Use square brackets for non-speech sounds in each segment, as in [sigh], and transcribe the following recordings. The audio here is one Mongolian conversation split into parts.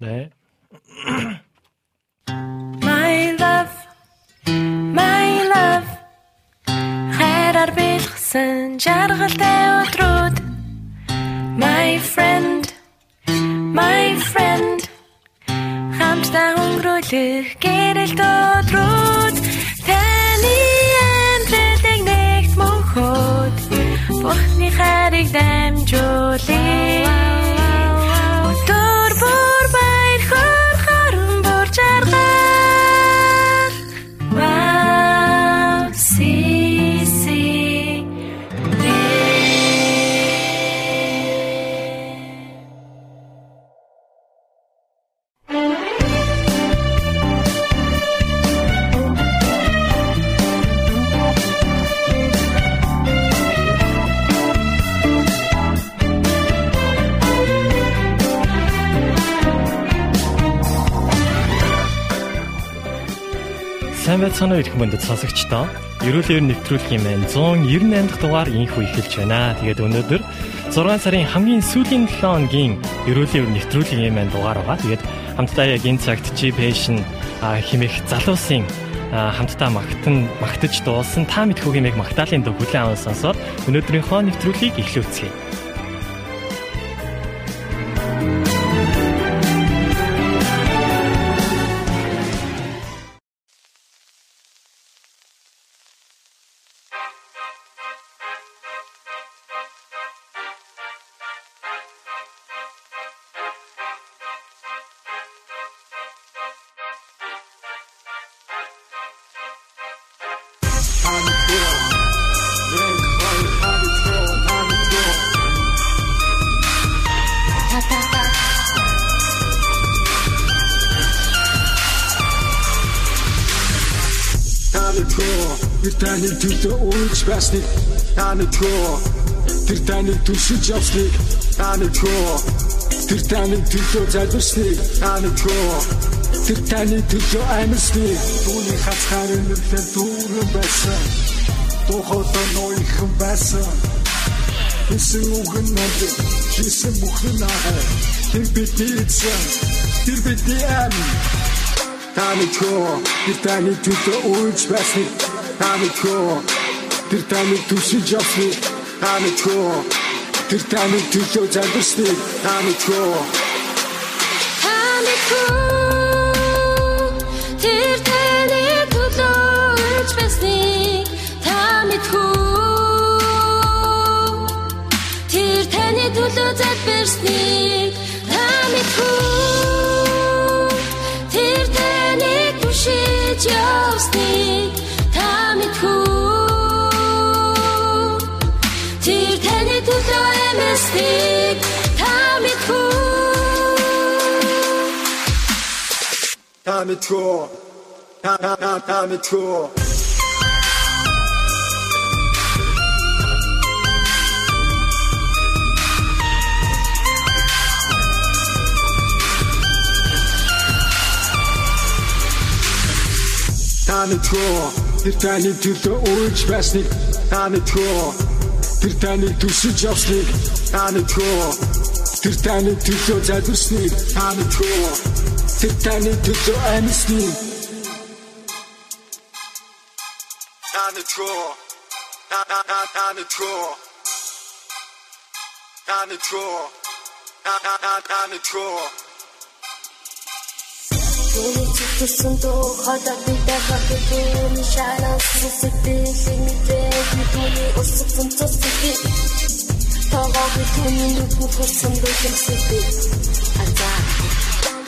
네. My love My love. Хайраар бэлгсэн жаргалтай өдрүүд. My friend My friend. Хамтдаа өнгөрүүлэх гэрэлт өдрүүд. Таны амьдралыг нэгт мөнхөд Бурхны хайрыг дамжуулъя байцгаана их мөндөд сонсогчдоо. Ерөөл ер нэвтрүүлгийн маань 198 дахь дугаар инхүү эхэлж байна. Тэгээд өнөөдөр 6 сарын хамгийн сүүлийн 7 хоногийн ерөөл ер нэвтрүүлгийн маань дугаар байгаа. Тэгээд хамтдаа яг энэ цагт G Passion химэх залуусын хамтдаа магтан магтаж дуулсан та мэдхүүгийн яг магтаалын дуу хүлээн аван сонсоод өнөөдрийнхөө нэвтрүүлгийг эхлүүлцгээе. Тоо тэр таны түшиж явсныг тоо тэр таны төлөө залбирсныг тоо тэр таны төлөө амьсныг түүний хацгаар өнөрлөө дүүрэн байсан. Тухайд ноёхон байсан. Хэсэг үгэн над хийсэн бүхэн аа тэр бидний эзэн тэр бидний амин Таны тоо тэр таны төлөө үүж байсныг таны тоо тэр түшиж явсныг таны тоо тэр таны төлөө тоо Таны хүү тэр таны төлөө үрж байсныг та мэдхүү Тэр таны төлөө залбирсныг та мэдхүү Тэр таны түшиж явсныг та таны тоо та та та таны тоо Таны тоо тэр таны төлөө үүж байсныг таны тоо тэр таны түшиж явсныг таны тоо тэр таны төлөө залбирсныг таны тоо тэр таны төлөө амьсныг таны тоо та та та таны тоо таны тоо та та та таны тоо Түүний чигсэн дуу хадаа бидээ хатуу нишанаас сэтгэлийн мэдрэг түүний өссөн цэцэг Таваг түүний нүгүү хүрсэн дүүсэсэг Азаа Таны тоо тэр таны төлөө үүж байсныг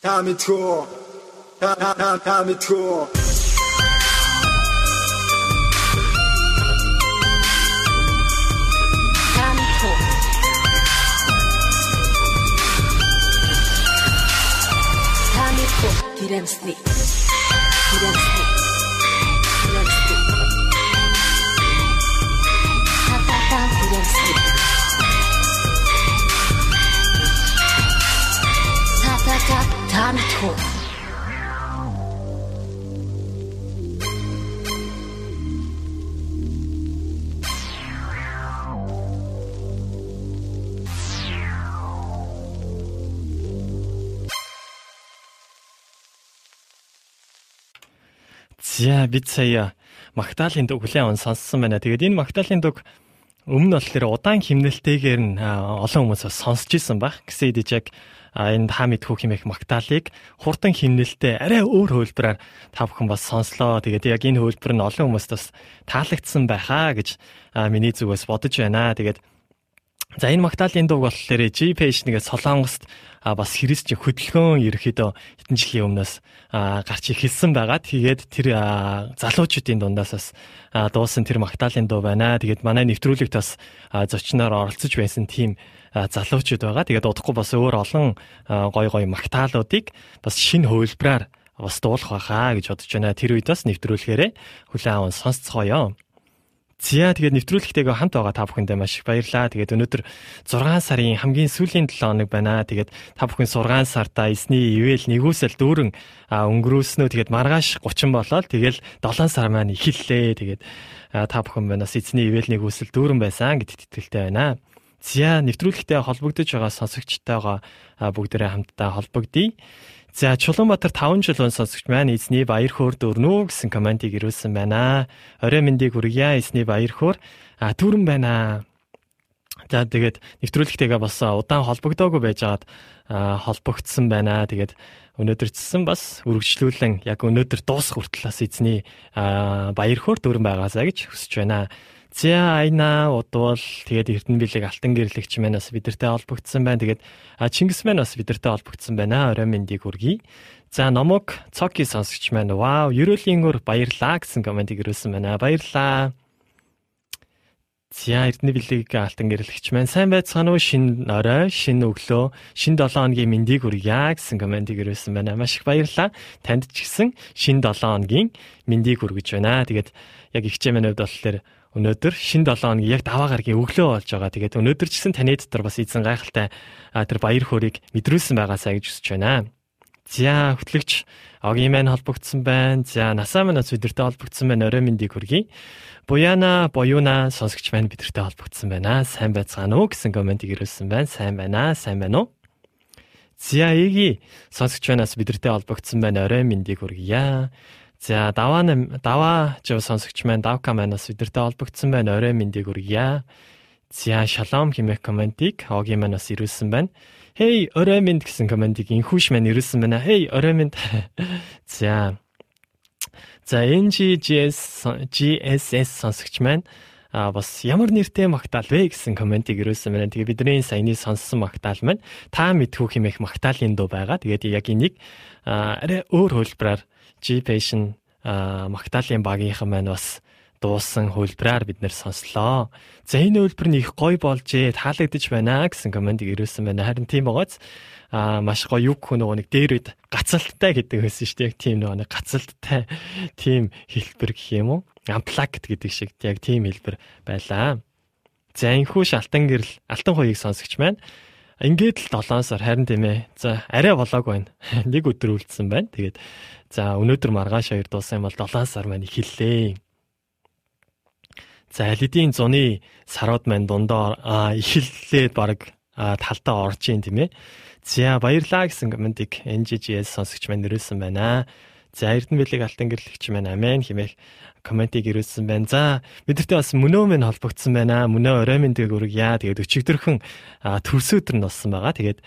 эмэснийг та мэдхүү Та мэдхүү. Та та та мэдхүү. Тамхо. Тамхо. За бид сая Магдалины дуг хүлээн аван сонссон байна. Тэгээд энэ Магдалины дуг өмнө болохоор удаан химнэлтэйгээр нь олон хүмүүс бас сонсч исэн баг. Гэсэн хэдиж яг а, энэ та мэдхүү химэх Магдалыг хурдан химнэлтэй арай өөр хөлбраар та бүхэн бас сонслоо. Тэгээд яг энэ хөлбөр нь олон хүмүүст бас таалагдсан байхаа гэж миний зүгээс бодож байна. Тэгээд За энэ Магдалины дуг болохоор G page нэгэ Солонгост а бас христч хөдөлгөөн ерөөхдөө хэдэн жилийн өмнөөс гарч эхэлсэн байгаа. Тэгээд тэр залуучуудын дундаас бас дуусан тэр Магдалины дуу байна. Тэгээд манай нэвтрүүлэгт бас зочноор оролцож байсан тийм залуучууд байгаа. Тэгээд удахгүй бас өөр олон гой гой Магдалуудыг бас шинэ хөвлбраар бас дуулах байхаа гэж бодож байна. Тэр үед бас нэвтрүүлэхээрээ хүлээн аван сонсцгоё. Зя тэгээд нэвтрүүлэгтэйгээ хамт байгаа та бүхэндээ маш их баярлалаа. Тэгээд өнөөдөр 6 сарын хамгийн сүүлийн 7 хоног байна. Тэгээд та бүхэн 6 сартаа эсний ивэл нэгүсэл дүүрэн өнгөрөөснөө тэгээд маргааш 30 болоод тэгэл 7 сар маань эхэллээ. Тэгээд та бүхэн манаас эзний ивэл нэгүсэл дүүрэн байсан гэдэгт итгэлтэй байна. Зя нэвтрүүлэгтэй холбогдож байгаа сонсогчтойгоо бүгдээрээ хамтдаа холбогдъё. За Чулуунбаатар 5 жилийн сонсогч маань эзний баяр хөөр дөрнө гэсэн комментиг ирүүлсэн байна. Орой мэндийг хүргье эзний баяр хөөр. А түрэн байна. За тэгээд нэвтрүүлэгтэйгээ бас удаан холбогдоогүй байжгаад холбогдсон байна. Тэгээд өнөөдөр чсэн бас үргэлжлүүлэн яг өнөөдөр дуусах хүртэл бас эзний баяр хөөр дөрөн байгаасаа гэж хүсэж байна. За айна удвал тэгээд Эрдэнэ билег алтан гэрлэгч маань бас бидэртэй холбогдсон байна. Тэгээд Чингис маань бас бидэртэй холбогдсон байна. Орой мэндийг хүргэе. За номог цоки сонсогч маань вау, ерөөлийн өр баярлаа гэсэн комментиг ирүүлсэн байна. Баярлаа. За Эрдэнэ билег алтан гэрлэгч маань сайн байцгаана уу? Шин орой, шин өглөө, шин 7 хоногийн мэндийг хүргье гэсэн комментиг ирүүлсэн байна. Маш их баярлаа. Танд ч гэсэн шин 7 хоногийн мэндийг хүргэж байна. Тэгээд яг их чимээний хувьд болохоор өнөөдөр шин 7 хоног яг даваа гаргийн өглөө болж байгаа. Тэгээд өнөөдөр ч гэсэн таны дотор бас эзэн гайхалтай тэр баяр хөөргийг мэдрүүлсэн байгаасаа гэж хүсэж байна. За хөтлөгч Огийн маань холбогдсон байна. За насаа маань бидэртэй холбогдсон байна. Орой мэндийг хүргэе. Буяна, Боюна сонсогч маань бидэртэй холбогдсон байна. Сайн байцгаана уу гэсэн комментиг ирүүлсэн байна. Сайн байна. Сайн байна уу? Эги сонсогч манаас бидэртэй холбогдсон байна. Орой мэндийг хүргье. За даваа даваа жив сонсогч маань давка манаас бидэртэй холбогдсон байна. Орой мэндийг хүргье. За шалом хэмээх комментиг Оги манаас ирүүлсэн байна. Хей орой мэнд гэсэн комментиг инхүүш маань ирүүлсэн байна. Хей орой мэнд. [laughs] За. За NGGS GSS сонсогч маань а бас ямар нэртэй магтаал вэ гэсэн комментиг ирүүлсэн байна. Тэгээ бидний саяны сонссон магтаал маань та мэдхүү хэмээх магтаалын дуу байгаа. Тэгээд яг энийг арай өөр хөлбраар G Магтаалын багийнхан маань бас дуусан хөлбраар бид нэр сонслоо. За энэ хөлбөр нь их гоё болжээ, таалагдж байна гэсэн комментиг ирүүлсэн байна. Харин тийм байгааз а маш гоё юг хүн нөгөө нэг дээр үед гацалттай гэдэг байсан шүү дээ. Яг тийм нөгөө нэг гацалттай тийм хэлбэр гэх юм уу? Unplugged гэдэг шиг яг тийм хэлбэр байлаа. За энхүү шалтан гэрэл алтан хоёыг сонсогч маань Ингээд л 7 сар харин тийм ээ. За арай болоогүй байна. [laughs] Нэг өдөр үлдсэн байна. Тэгээд за өнөөдөр маргааш хоёр дуусан юм бол 7 сар маань эхэллээ. За лидийн зуны сарууд маань дундаа эхэллээд баг талдаа орж ийн тийм ээ. За баярлаа гэсэн комментиг NGGS сонсогч маань нэрэлсэн байна. За Эрдэнэ билег алтан гэрлэгч маань амен хэмээх комментиг ирүүлсэн байна. За бидэртээ бас мөнөө минь холбогдсон байна. Мөнөө орой мэндийг өргөе. Тэгээд өчигдөрхөн төрсөдөр нь болсон байгаа. Тэгээд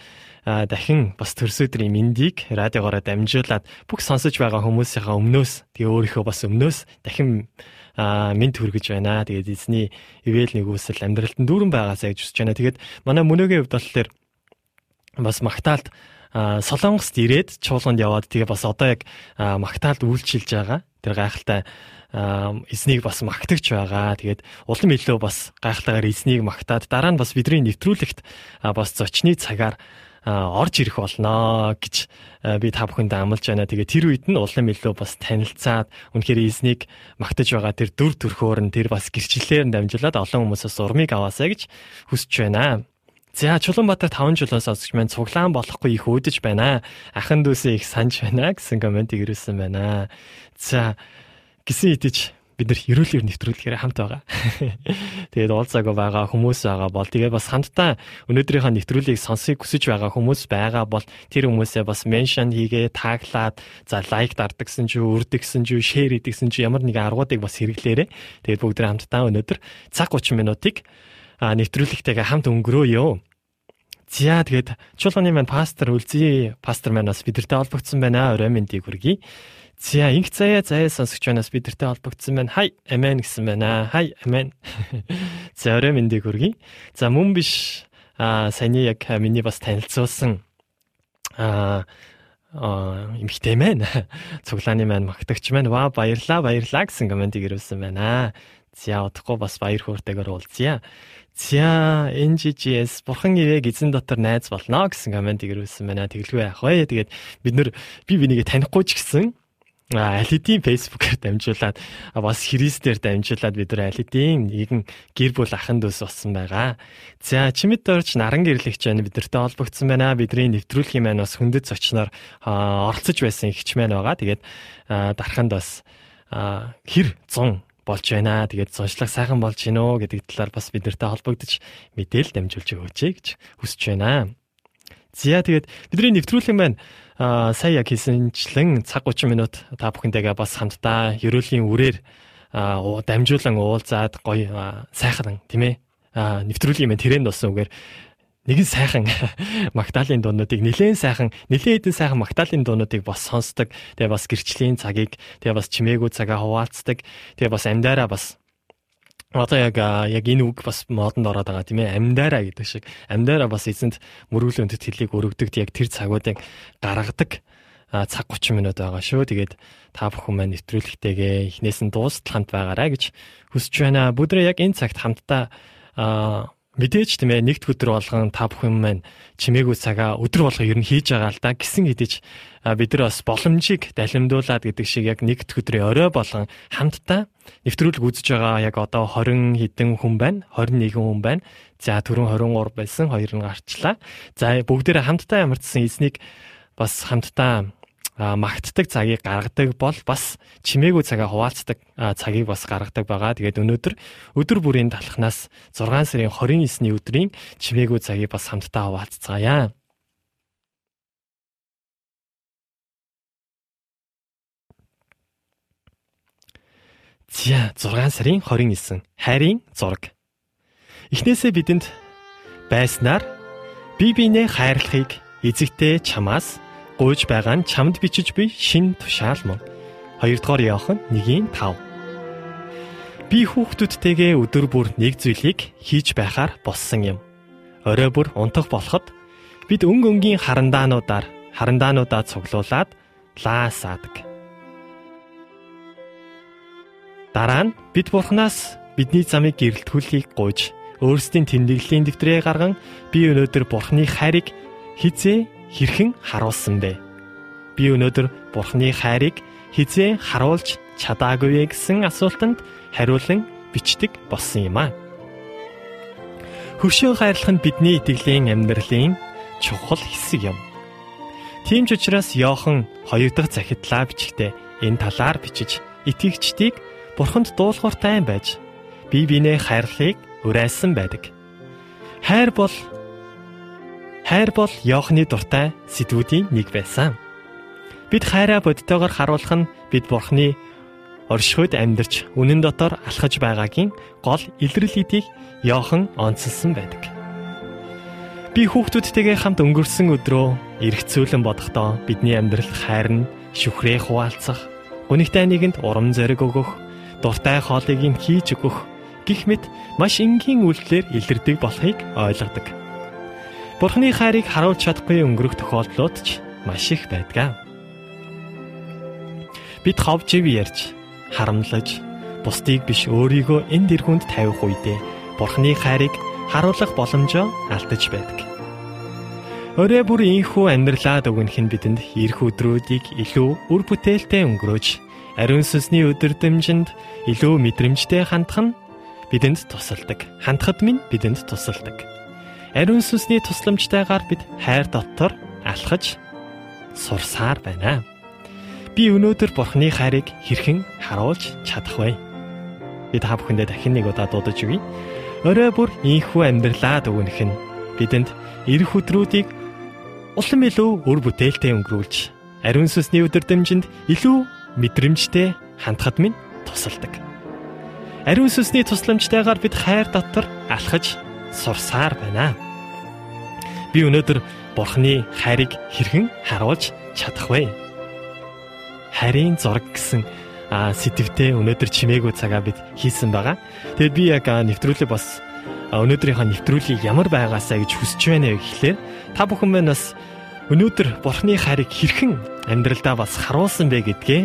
дахин бас төрсөдрийн мэндийг радиогоор дамжуулаад бүх сонсож байгаа хүмүүсийнхаа өмнөөс тэгээ өөрийнхөө бас өмнөөс дахин мэд хүргэж байна. Тэгээд эзний ивэл нэгүсэл амьдралтанд дүүрэн байгаасаа гэж хүсэж байна. Тэгээд манай мөнөөгийн хувьд болохоор бас магтаалт Солонгост ирээд чуулганд яваад тэгээ бас одоо яг магтаалд үйлчилж байгаа. Тэр гайхалтай эзнийг бас магтагч байгаа. Тэгээд улам илүү бас гайхалтайгаар эзнийг магтаад дараа нь бас бидний нэвтрүүлэгт бас зочны цагаар орж ирэх болно гэж би та бүхэнд амлаж байна. Тэгээ тэр үед нь улам илүү бас танилцаад үнэхээр эзнийг магтаж байгаа тэр дүр төрхөөр нь тэр бас гэрчлэлээр дамжуулаад олон хүмүүсээс урмыг аваасаа гэж хүсэж байна. За Чулуунбаатар 5 жилээс осч маань цуглаан болохгүй их өөдөж байна. Ахан дүүсээ их санаж байна гэсэн комментиг ирүүлсэн байна. За гисэн идэж бид нар ерөөлөөр нэвтрүүлгээр хамт байгаа. [laughs] Тэгээд уулзаагүй байгаа хүмүүс байгаа бол тэгээд бас хамтдаа өнөөдрийнхөө нэвтрүүлгийг сонсохыг хүсэж байгаа хүмүүс байгаа бол тэр хүмүүсээ бас меншн хийгээ таглаад за лайк дардагсан ч үрдэгсэн ч шеэр хийдэгсэн ч ямар нэгэн аргуудыг бас хэрэглээрэй. Тэгээд бүгд хамтдаа өнөөдөр цаг 30 минутыг нэвтрүүлэгтэйгээ хамт өнгөрөөё. За тэгээд чуулганы маань пастор үлзий пастор манаас бидэртэй холбогдсон байна. Орой мэндийг хүргэе. За инх заяа заяа сонсогч банаас бидэртэй холбогдсон байна. Хай амен гэсэн байна. Хай амен. [laughs] За орой мэндийг хүргэе. За мөн биш а саяны яг миний бас танилцуулсан а эмхтэй мэн [laughs] цуглааны маань магтагч маань ва баярлаа баярлаа гэсэн комментиг ирүүлсэн байна. За удахгүй бас баяр хөөртэйгээр уулзъя. За NGGS бурхан ивэг эзэн дотор найз болно гэсэн комментиг ирүүлсэн байна. Тэглгүй яах вэ? Тэгээд бид нар би бинийгээ танихгүй ч гэсэн аль хэдийн фэйсбүүкээр дамжуулаад бас христээр дамжуулаад бид нар аль хэдийн нэгэн гэр бүл ахын дүүс болсон байгаа. За чимэд дорч наран гэрлэгч байна бидэртэй холбогдсон байна. Бидний нэвтрүүлгийн маань бас хүндэт зочноор оролцож байсан ихч маань байгаа. Тэгээд дарханд бас хэр 100 болж байна. Тэгээд сонслог сайхан болж гинөө гэдэг талаар бас бид нартай холбогдож мэдээл дамжуулж өгөөч гэж хүсэж байна. За тэгээд бидний нэвтрүүлэг маань сая яг хийсэнчлэн цаг 30 минут та бүхэнтэйгээ бас хамтдаа ерөөлийн үрээр дамжуулан уулзаад гоё сайхан тийм ээ нэвтрүүлгийн маань тэрэнд болсон үгээр нэгэн сайхан [laughs] Магдалины дуунуудыг нэлээд сайхан нэлээд хэдэн сайхан Магдалины дуунуудыг бас сонсдог. Тэгээ бас гэрчлийн цагийг тэгээ бас чимээгүй цагаа хуваалцдаг. Тэгээ бас амьдаараа бас одоо яг яг энэ үг бас модонд ороод байгаа тийм ээ амьдаараа гэдэг шиг амьдаараа бас эзэнт мөрөглөө өндөд хэлийг өргөдөг яг тэр цагуудыг гаргадаг цаг 30 минут байгаа шүү. Тэгээд та бүхэн маань нэвтрүүлэгтэйгээ эхнээс нь дуустал хамт байгаарай гэж хүсэж байна. Бүдрээ яг энэ цагт хамтдаа Мэдээж тийм ээ нэгд өдөр болгон та бүхэн маань чимээгүй цагаа өдөр болго ер нь хийж байгаа л да гисэн хэдиж бид нар бас боломжийг далимдуулаад гэдэг шиг яг нэгд өдрийн орой болгон хамтдаа нэвтрүүлэг үзэж байгаа яг одоо 20 хэдэн хүн байна 21 хүн байна. За түрүүн 23 байсан хоёр нь гарчлаа. За бүгдээрээ хамтдаа ямарчсан эзнийг бас хамтдаа магтдаг цагийг гаргадаг бол бас чимээгүй цагаа хуваалцдаг цагийг бас гаргадаг байгаа. Тэгээд өнөөдөр өдөр бүрийн талхнаас 6 сарын 29-ний өдрийн чимээгүй цагийг бас хамтдаа хуваалцгаая. За 6 сарын 29 хайрын зураг. Эхнээсээ бидэнд байснаар бие биенээ хайрлахыг эзэгтэй чамаас гуйж байгаа нь чамд бичиж буй шин тушаал мөн. Хоёрдугаар Иохан 1:5. Би хүүхдүүдтэйгээ өдөр бүр нэг зүйлийг хийж байхаар болсон юм. Орой бүр унтах болоход бид өнг өнгийн харандаануудаар харандаануудаа цуглуулад лаасаадаг. Дараа нь бид бурхнаас бидний замыг гэрэлтгүүлэхийг гуйж өөрсдийн тэмдэглэлийн дэвтрээ гарган би өнөөдөр бурхны хайрыг хизээ хэрхэн харуулсан бэ? Би өнөөдөр Бурхны хайрыг хизээ харуулж чадаагүй гэсэн асуултанд хариулан бичдэг болсон юм аа. Хөршөө хайрлах нь бидний итгэлийн амьдралын чухал хэсэг юм. Тийм ч учраас Йохан хоёр дахь захидлаа бичгтээ энэ талаар бичиж итгэгчдийг бурханд дуулууртай байж бие биенээ хайрлахыг уриалсан байдаг. Хайр бол Хайр бол Йоохны дуртай сэдвүүдийн нэг байсан. Бид хайраа бодтойгоор харуулах нь бид Бурхны оршихуйд амьдарч үнэн дотор алхаж байгаагийн гол илрэл эдийг Йохан онцлсон байдаг. Би хүүхдүүдтэйгээ хамт өнгөрсөн өдрөө эргцүүлэн бодохдоо бидний амьдрал хайр нь шүхрээ хуваалцах, гүнигтэй нэгэнд урам зориг өгөх, дуртай хоолыг нь хийж өгөх гих мэт маш энгийн үйлдэлээр илэрдэг болохыг ойлгодог. Бурхны хайрыг харуулж чадахгүй өнгөрөх тохиолдлууд ч маш их байдаг. Бид хов жив ярьж, харамлаж, бусдыг биш өөрийгөө энэ дэр хүнд тавих үедээ Бурхны хайрыг харуулах боломжоо алдаж байдаг. Орой бүр инхүү амьдралаа дүгнэх нь бидэнд ирэх өдрүүдийг илүү үр бүтээлтэй өнгөрөөж, ариун сүнсний өдөрдмжинд илүү мэдрэмжтэй хандах нь бидэнд тусалдаг. Хандхад минь бидэнд тусалдаг. Ариун сүнсний тусламжтайгаар бид хайр дотор алхаж сурсаар байна. Би өнөөдөр Бурхны хайрыг хэрхэн харуулж чадах вэ? Би та бүхэндээ дахин нэг удаа дуудаж өгье. Орой бүр инхүү амьдралаа дүгнэх нь бидэнд ирэх өдрүүдийг улам илүү өр бүтээлтэй өнгөрүүлж ариун сүнсний өдөрдмжинд илүү мэдрэмжтэй хандхад минь тусалдаг. Ариун сүнсний тусламжтайгаар бид хайр дотор алхаж сурсаар байна. Би өнөөдөр Бурхны хайрыг хэрхэн харуулж чадах вэ? Харийн зураг гэсэн сэтвтэй өнөөдөр чимээгүй цагаа бид хийсэн байгаа. Тэгээд би яг нэвтрүүлэг бас өнөөдрийнхөө нэвтрүүлгийг ямар байгаасаа гэж хүсэж байна вэ гэхлээр та бүхэн маань бас өнөөдөр Бурхны хайрыг хэрхэн амьдралдаа бас харуулсан бэ гэдгээ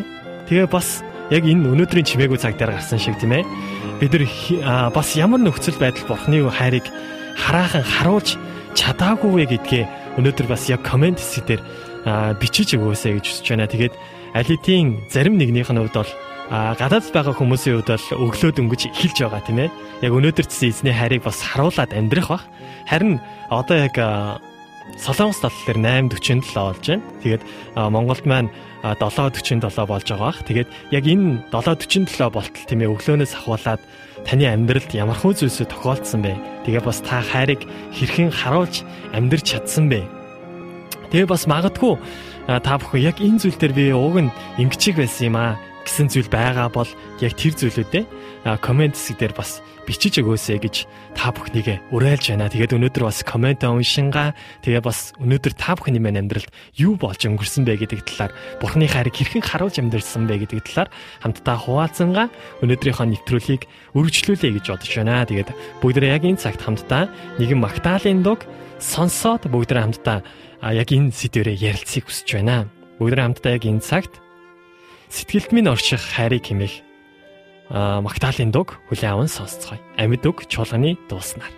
тэгээ бас яг энэ өнөөдрийн чимээгүй цаг дээр гарсан шиг тийм ээ. Бид нар бас ямар нөхцөл байдал бурхны хайрыг хараахан харуулж чадаагүй вэ гэдгээ өнөөдөр бас яг комент хэсгээр бичиж өгөөсэй гэж хүсэж байна. Тэгээд алитийн зарим нэгнийх нь хувьд бол гадаадд байгаа хүмүүсийн хувьд бол өглөөд өнгөж эхэлж байгаа тийм ээ. Яг өнөөдөр ч эзний хайрыг бас харуулад амьдрах бах. Харин одоо яг Солонгос таллаар 8:47 болж байна. Тэгээд Монголд маань 7:47 болж байгаа бах. Тэгээд яг энэ 7:47 болтол тийм ээ өглөөнөөс ахуулаад таны амьдралд ямархуу зүйлсүүд тохиолдсон бэ? Тэгээ бас та хайрыг хэрхэн харуулж амьдрч чадсан бэ? Тэгээ бас магадгүй та бүхэн яг энэ зүйл дээр би уг нь ингэчих байсан юм аа гэсэн зүйл байгаа бол яг тэр зүйлүүдээ комент хэсгээр бас бичиж өгөөсэй гэж та бүхнийг уриалж байна. Тэгээд өнөөдөр бас комент уншингаа тэгээ бас өнөөдөр та бүхний мань амьдралд юу болж өнгөрсөн бэ гэдэг талаар Бурхны хайрыг хэрхэн харуулж амьдэрсэн бэ гэдэг талаар хамтдаа хуваалцангаа өнөөдрийнхөө нэвтрүүлгийг үргэлжлүүлэе гэж бодож байна. Тэгээд бүгдээ яг энэ цагт хамтдаа нэгэн Магдалины дуг сонсоод бүгдээ хамтдаа яг энэ сэдвэрээ ярилцахыг хүсэж байна. Бүгдээ хамтдаа яг энэ цагт сэтгэлд минь орших хайрыг хэмээх Магдалины дуг хүлээн аван сонсцгоё. Амьд үг чуулганы дууснаар.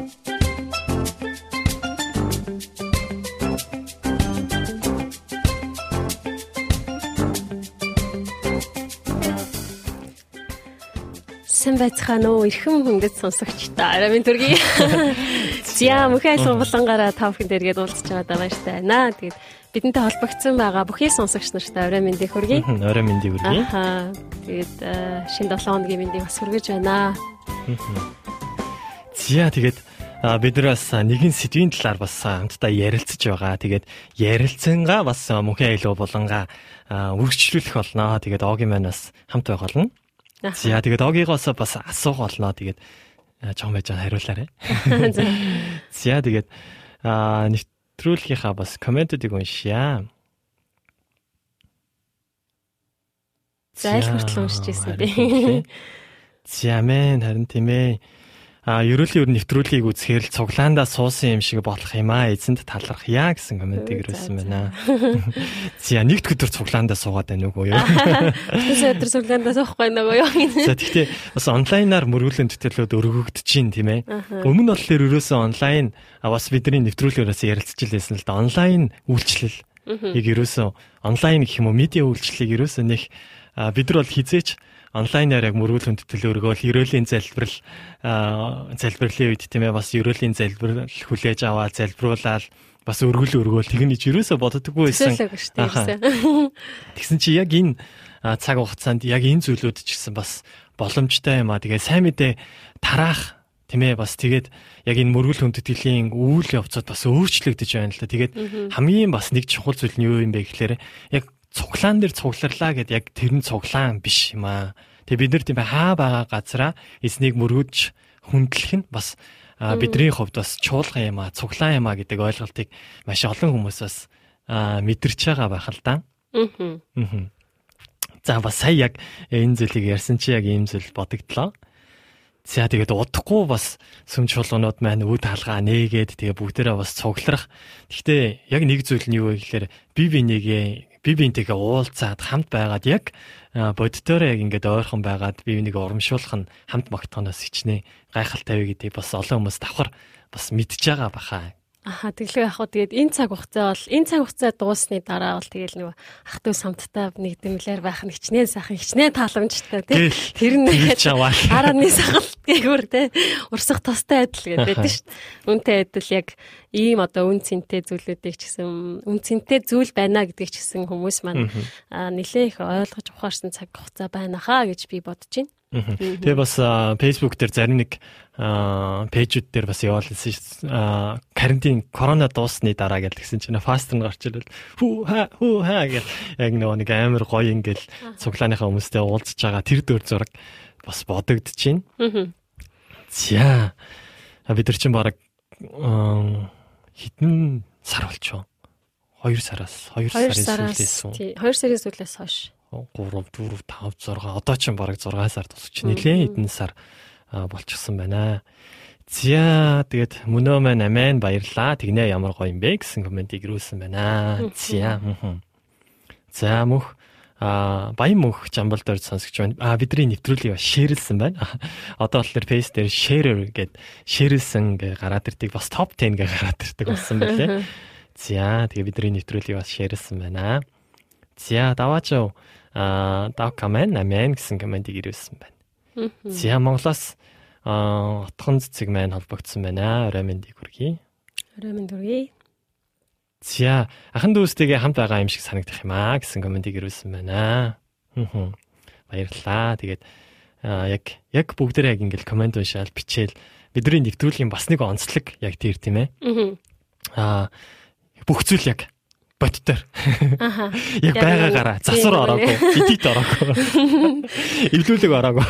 Сайн байцгаана уу? Эрхэм хүндэт сонсогчдаа. Арамын төргий. За мөхөө [laughs] суулангаараа та бүхэнд эргээд уулзч байгаадаа баяртай байна. Тэгээд бидэнтэй холбогдсон байгаа бүхий сонсогч нартай орой мэндийг хүргэе. Орой мэндийг хүргэе. Аа. Тэгээд шинэ 7 хоногийн мэндийг бас хүргэж байна. За тэгээд бид нар бас нэгэн сэдвийн талаар бас хамтдаа ярилцаж байгаа. Тэгээд ярилцсангаа бас мөнхөө илүү булангаа үргэлжлүүлэх болно. Тэгээд Огийн маань бас хамт байх болно. За тэгээд огигоос бас асуух болно. Тэгээд жоон байж хариулаарай. [laughs] За тэгээд нэвтрүүлгийнхаа бас комментүүдийг уншъя. За их хүртэл уншиж ирсэн би. [laughs] За мэн харин тийм ээ. А ерөөлийн ер нэвтрүүлгийг үзэхээр л цуглаандаа суусан юм шиг болох юм аа. Эзэнд талархъя гэсэн комментиг ирүүлсэн байна. За [laughs] нэгд өдөр цуглаандаа суугаад байна уу юу? [laughs] Өдөр цуглаандаа суухгүй нөгөө юу? [laughs] За тэгтээ бас онлайнаар мөргүүлэн төтөлөд өргөгдөж чинь тийм ээ. Өмнө нь болохоор ерөөсөө онлайн бас бидний нэвтрүүлгээрээс ярилцж илсэн л да онлайн үйлчлэл. Яг ерөөсөө онлайн гэх юм уу медиа үйлчлэлийг ерөөсөө нэг бид нар бол хизээч онлайнаар яг мөргүүл хүндэтгэл өргөөл ерөөлийн залбирал залбирлын үед тийм ээ бас ерөөлийн залбирал хүлээж аваад залбируулаад бас өргөл өргөөл тэгнэж ерөөсө боддоггүй байсан. [laughs] Тэгсэн чи яг энэ цаг хугацаанд яг энэ зүйлүүд ч гэсэн бас боломжтой юм а. Тэгээ сайн мэдээ тараах тийм ээ бас тэгээд яг энэ мөргөл хүндэтгэлийн үйл явцад бас өөрчлөгдөж байна л да. Тэгээд хамгийн бас нэг чухал зүйл нь юу юм бэ гэхээр яг цуглаан дээр цугларлаа гэд яг тэр нь цуглаан биш юм аа. Тэгээ бид нар тийм хаа байгаа газараа эснийг мөргөж хүндлэх нь бас бидний хувьд бас чуулган юм аа, цуглаан юм аа гэдэг ойлголтыг маш олон хүмүүс бас мэдэрч байгаа байх л да. Аа. За бас сая яг энэ зүйлийг ярьсан чи яг ийм зүйл бодогдлоо. За тэгээд удахгүй бас сүм чуулганууд маань үд хаалгаа нээгээд тэгээ бүгдээрээ бас цугларах. Гэхдээ яг нэг зүйл нь юу вэ гэхээр би бинийгээ би биентэйгээ уулзаад хамт байгаад яг боддоороо яг ингээд ойрхон байгаад би бинийг урамшуулах нь хамт магтахнаас хичнээн гайхалтай вэ гэдгийг бас олон хүмүүс давхар бас мэдж байгаа баха. Аха тэглээ яг хөө тэгээд энэ цаг хугацаа бол энэ цаг хугацаа дуусны дараа бол тэгэл нөгөө ах トゥ самттай нэгдмэлэр байх нь хичнээн сайхан хичнээн тааламжтай тий. Тэр нь араны сахалт гээгүүр тий. Урсах тостой адил гэдэг [laughs] шүү дээ. Үнтэй адил яг ийм одоо үн цэнтэй зүйлүүдийг ч гэсэн үн цэнтэй зүйл байна гэдгийг ч гэсэн хүмүүс маань нэлээ их ойлгож ухаарсан цаг хугацаа байна хаа гэж би бодож байна. Тэгээ бас Facebook дээр зарим нэг пэйжүүд дээр бас явуулсан шүү. Карантин корона дуусны дараа гэдгсэн чинь фаст нь гарч ирэл хүү ха хүү ха гэл яг нэг амар гоё ингээл цуглааныхаа хүмүүстэй уулзж байгаа тэр дөр зураг бас бодогдож байна. За бид нар чинь баг хитэн сар болчихоо. 2 сараас 2 сарын сүүлээс үү? Тий, 2 сарын сүүлээс хойш. 3 4 5 6 одоо ч бараг 6 сар тусч нилээ хэдэн сар болчихсон байна. Зя тэгээд мөнөө маань амин баярлаа. Тэгнэ ямар гоё юм бэ гэсэн комментиг ирүүлсэн байна. Зя. За мөх а баян мөх жамбал дээр сонсогч байна. А бидний нэвтрүүлгийг шеэрлсэн байна. [laughs] Одоо болохоор фейс дээр sharer гэд шеэрлсэн гэ гараад ирдэг бас топ 10 гэ гараад ирдэг болсон байлээ. [laughs] За тэгээ бидний нэвтрүүлгийг бас шеэрлсэн байна. За даваач а дав комент амен гэсэн комментиг ирүүлсэн байна. За Монголоос а отхон цэцэг маань холбогдсон байна. Орой мэндийг хүргэе. Орой мэнд хүргэе. За ахан дүүстэйгээ хамт байгаа юм шиг санагдах юм аа гэсэн комментиг ирүүлсэн байна. Баярлалаа. Тэгээд яг яг бүгдээ яг ингээл коммент уншаал бичээл бидний нэвтрүүлгийн бас нэг онцлог яг тэр тийм ээ. Аа бүх зүйл яг бодтоор. Аха. Яг байгаагаараа засвар ороогүй, эдит ороогүй. Эвлүүлэг ороогүй.